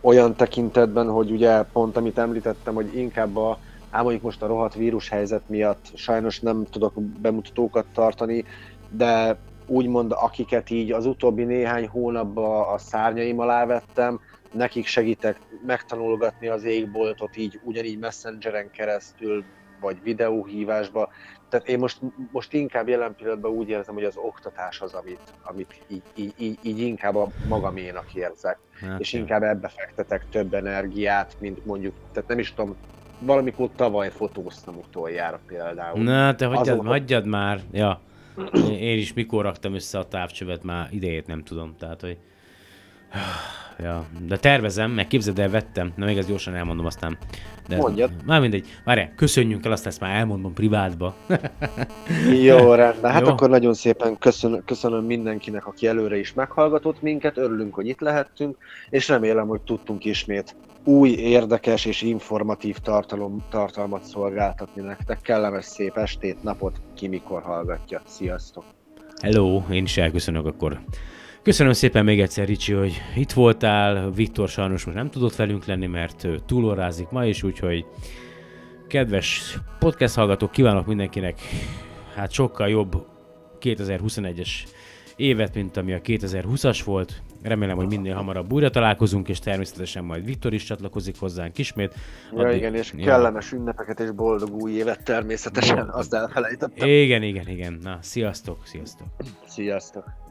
[SPEAKER 2] olyan tekintetben, hogy ugye pont amit említettem, hogy inkább a, ám mondjuk most a rohadt vírus helyzet miatt sajnos nem tudok bemutatókat tartani, de úgymond akiket így az utóbbi néhány hónapban a szárnyaim alá vettem, nekik segítek megtanulgatni az égboltot így ugyanígy messengeren keresztül, vagy videóhívásba. Tehát én most, most inkább jelen pillanatban úgy érzem, hogy az oktatás az, amit, amit így, így, így, így inkább a magaménak érzek
[SPEAKER 1] Hát,
[SPEAKER 2] és inkább ebbe fektetek több energiát, mint mondjuk, tehát nem is tudom, valamikor tavaly fotóztam utoljára például.
[SPEAKER 1] Na, te hagyjad,
[SPEAKER 2] Azon-
[SPEAKER 1] hagyjad már. Ja. Én is mikor raktam össze a távcsövet, már idejét nem tudom. Tehát, hogy... Ja, de tervezem, meg képzeld el, vettem. Na még ezt gyorsan elmondom aztán. De
[SPEAKER 2] Mondjad.
[SPEAKER 1] Már mindegy. Várj, köszönjünk el, azt ezt már elmondom privátba.
[SPEAKER 2] Jó, rendben. Hát
[SPEAKER 1] Jó.
[SPEAKER 2] akkor nagyon szépen köszönöm, köszönöm mindenkinek, aki előre is meghallgatott minket, örülünk, hogy itt lehettünk, és remélem, hogy tudtunk ismét új, érdekes és informatív tartalom, tartalmat szolgáltatni nektek. Kellemes szép estét, napot, ki mikor hallgatja. Sziasztok!
[SPEAKER 1] Hello, én is elköszönök akkor. Köszönöm szépen még egyszer, Ricsi, hogy itt voltál. Viktor sajnos most nem tudott velünk lenni, mert ő túlórázik ma is, úgyhogy kedves podcast hallgatók, kívánok mindenkinek hát sokkal jobb 2021-es évet, mint ami a 2020-as volt. Remélem, hogy minél hamarabb újra találkozunk, és természetesen majd Viktor is csatlakozik hozzánk ismét.
[SPEAKER 2] Ja,
[SPEAKER 1] Addig-
[SPEAKER 2] igen, és
[SPEAKER 1] Ja.
[SPEAKER 2] kellemes ünnepeket és boldog új évet természetesen, azt elfelejtettem.
[SPEAKER 1] Igen, igen, igen. Na, sziasztok, sziasztok.
[SPEAKER 2] Sziasztok!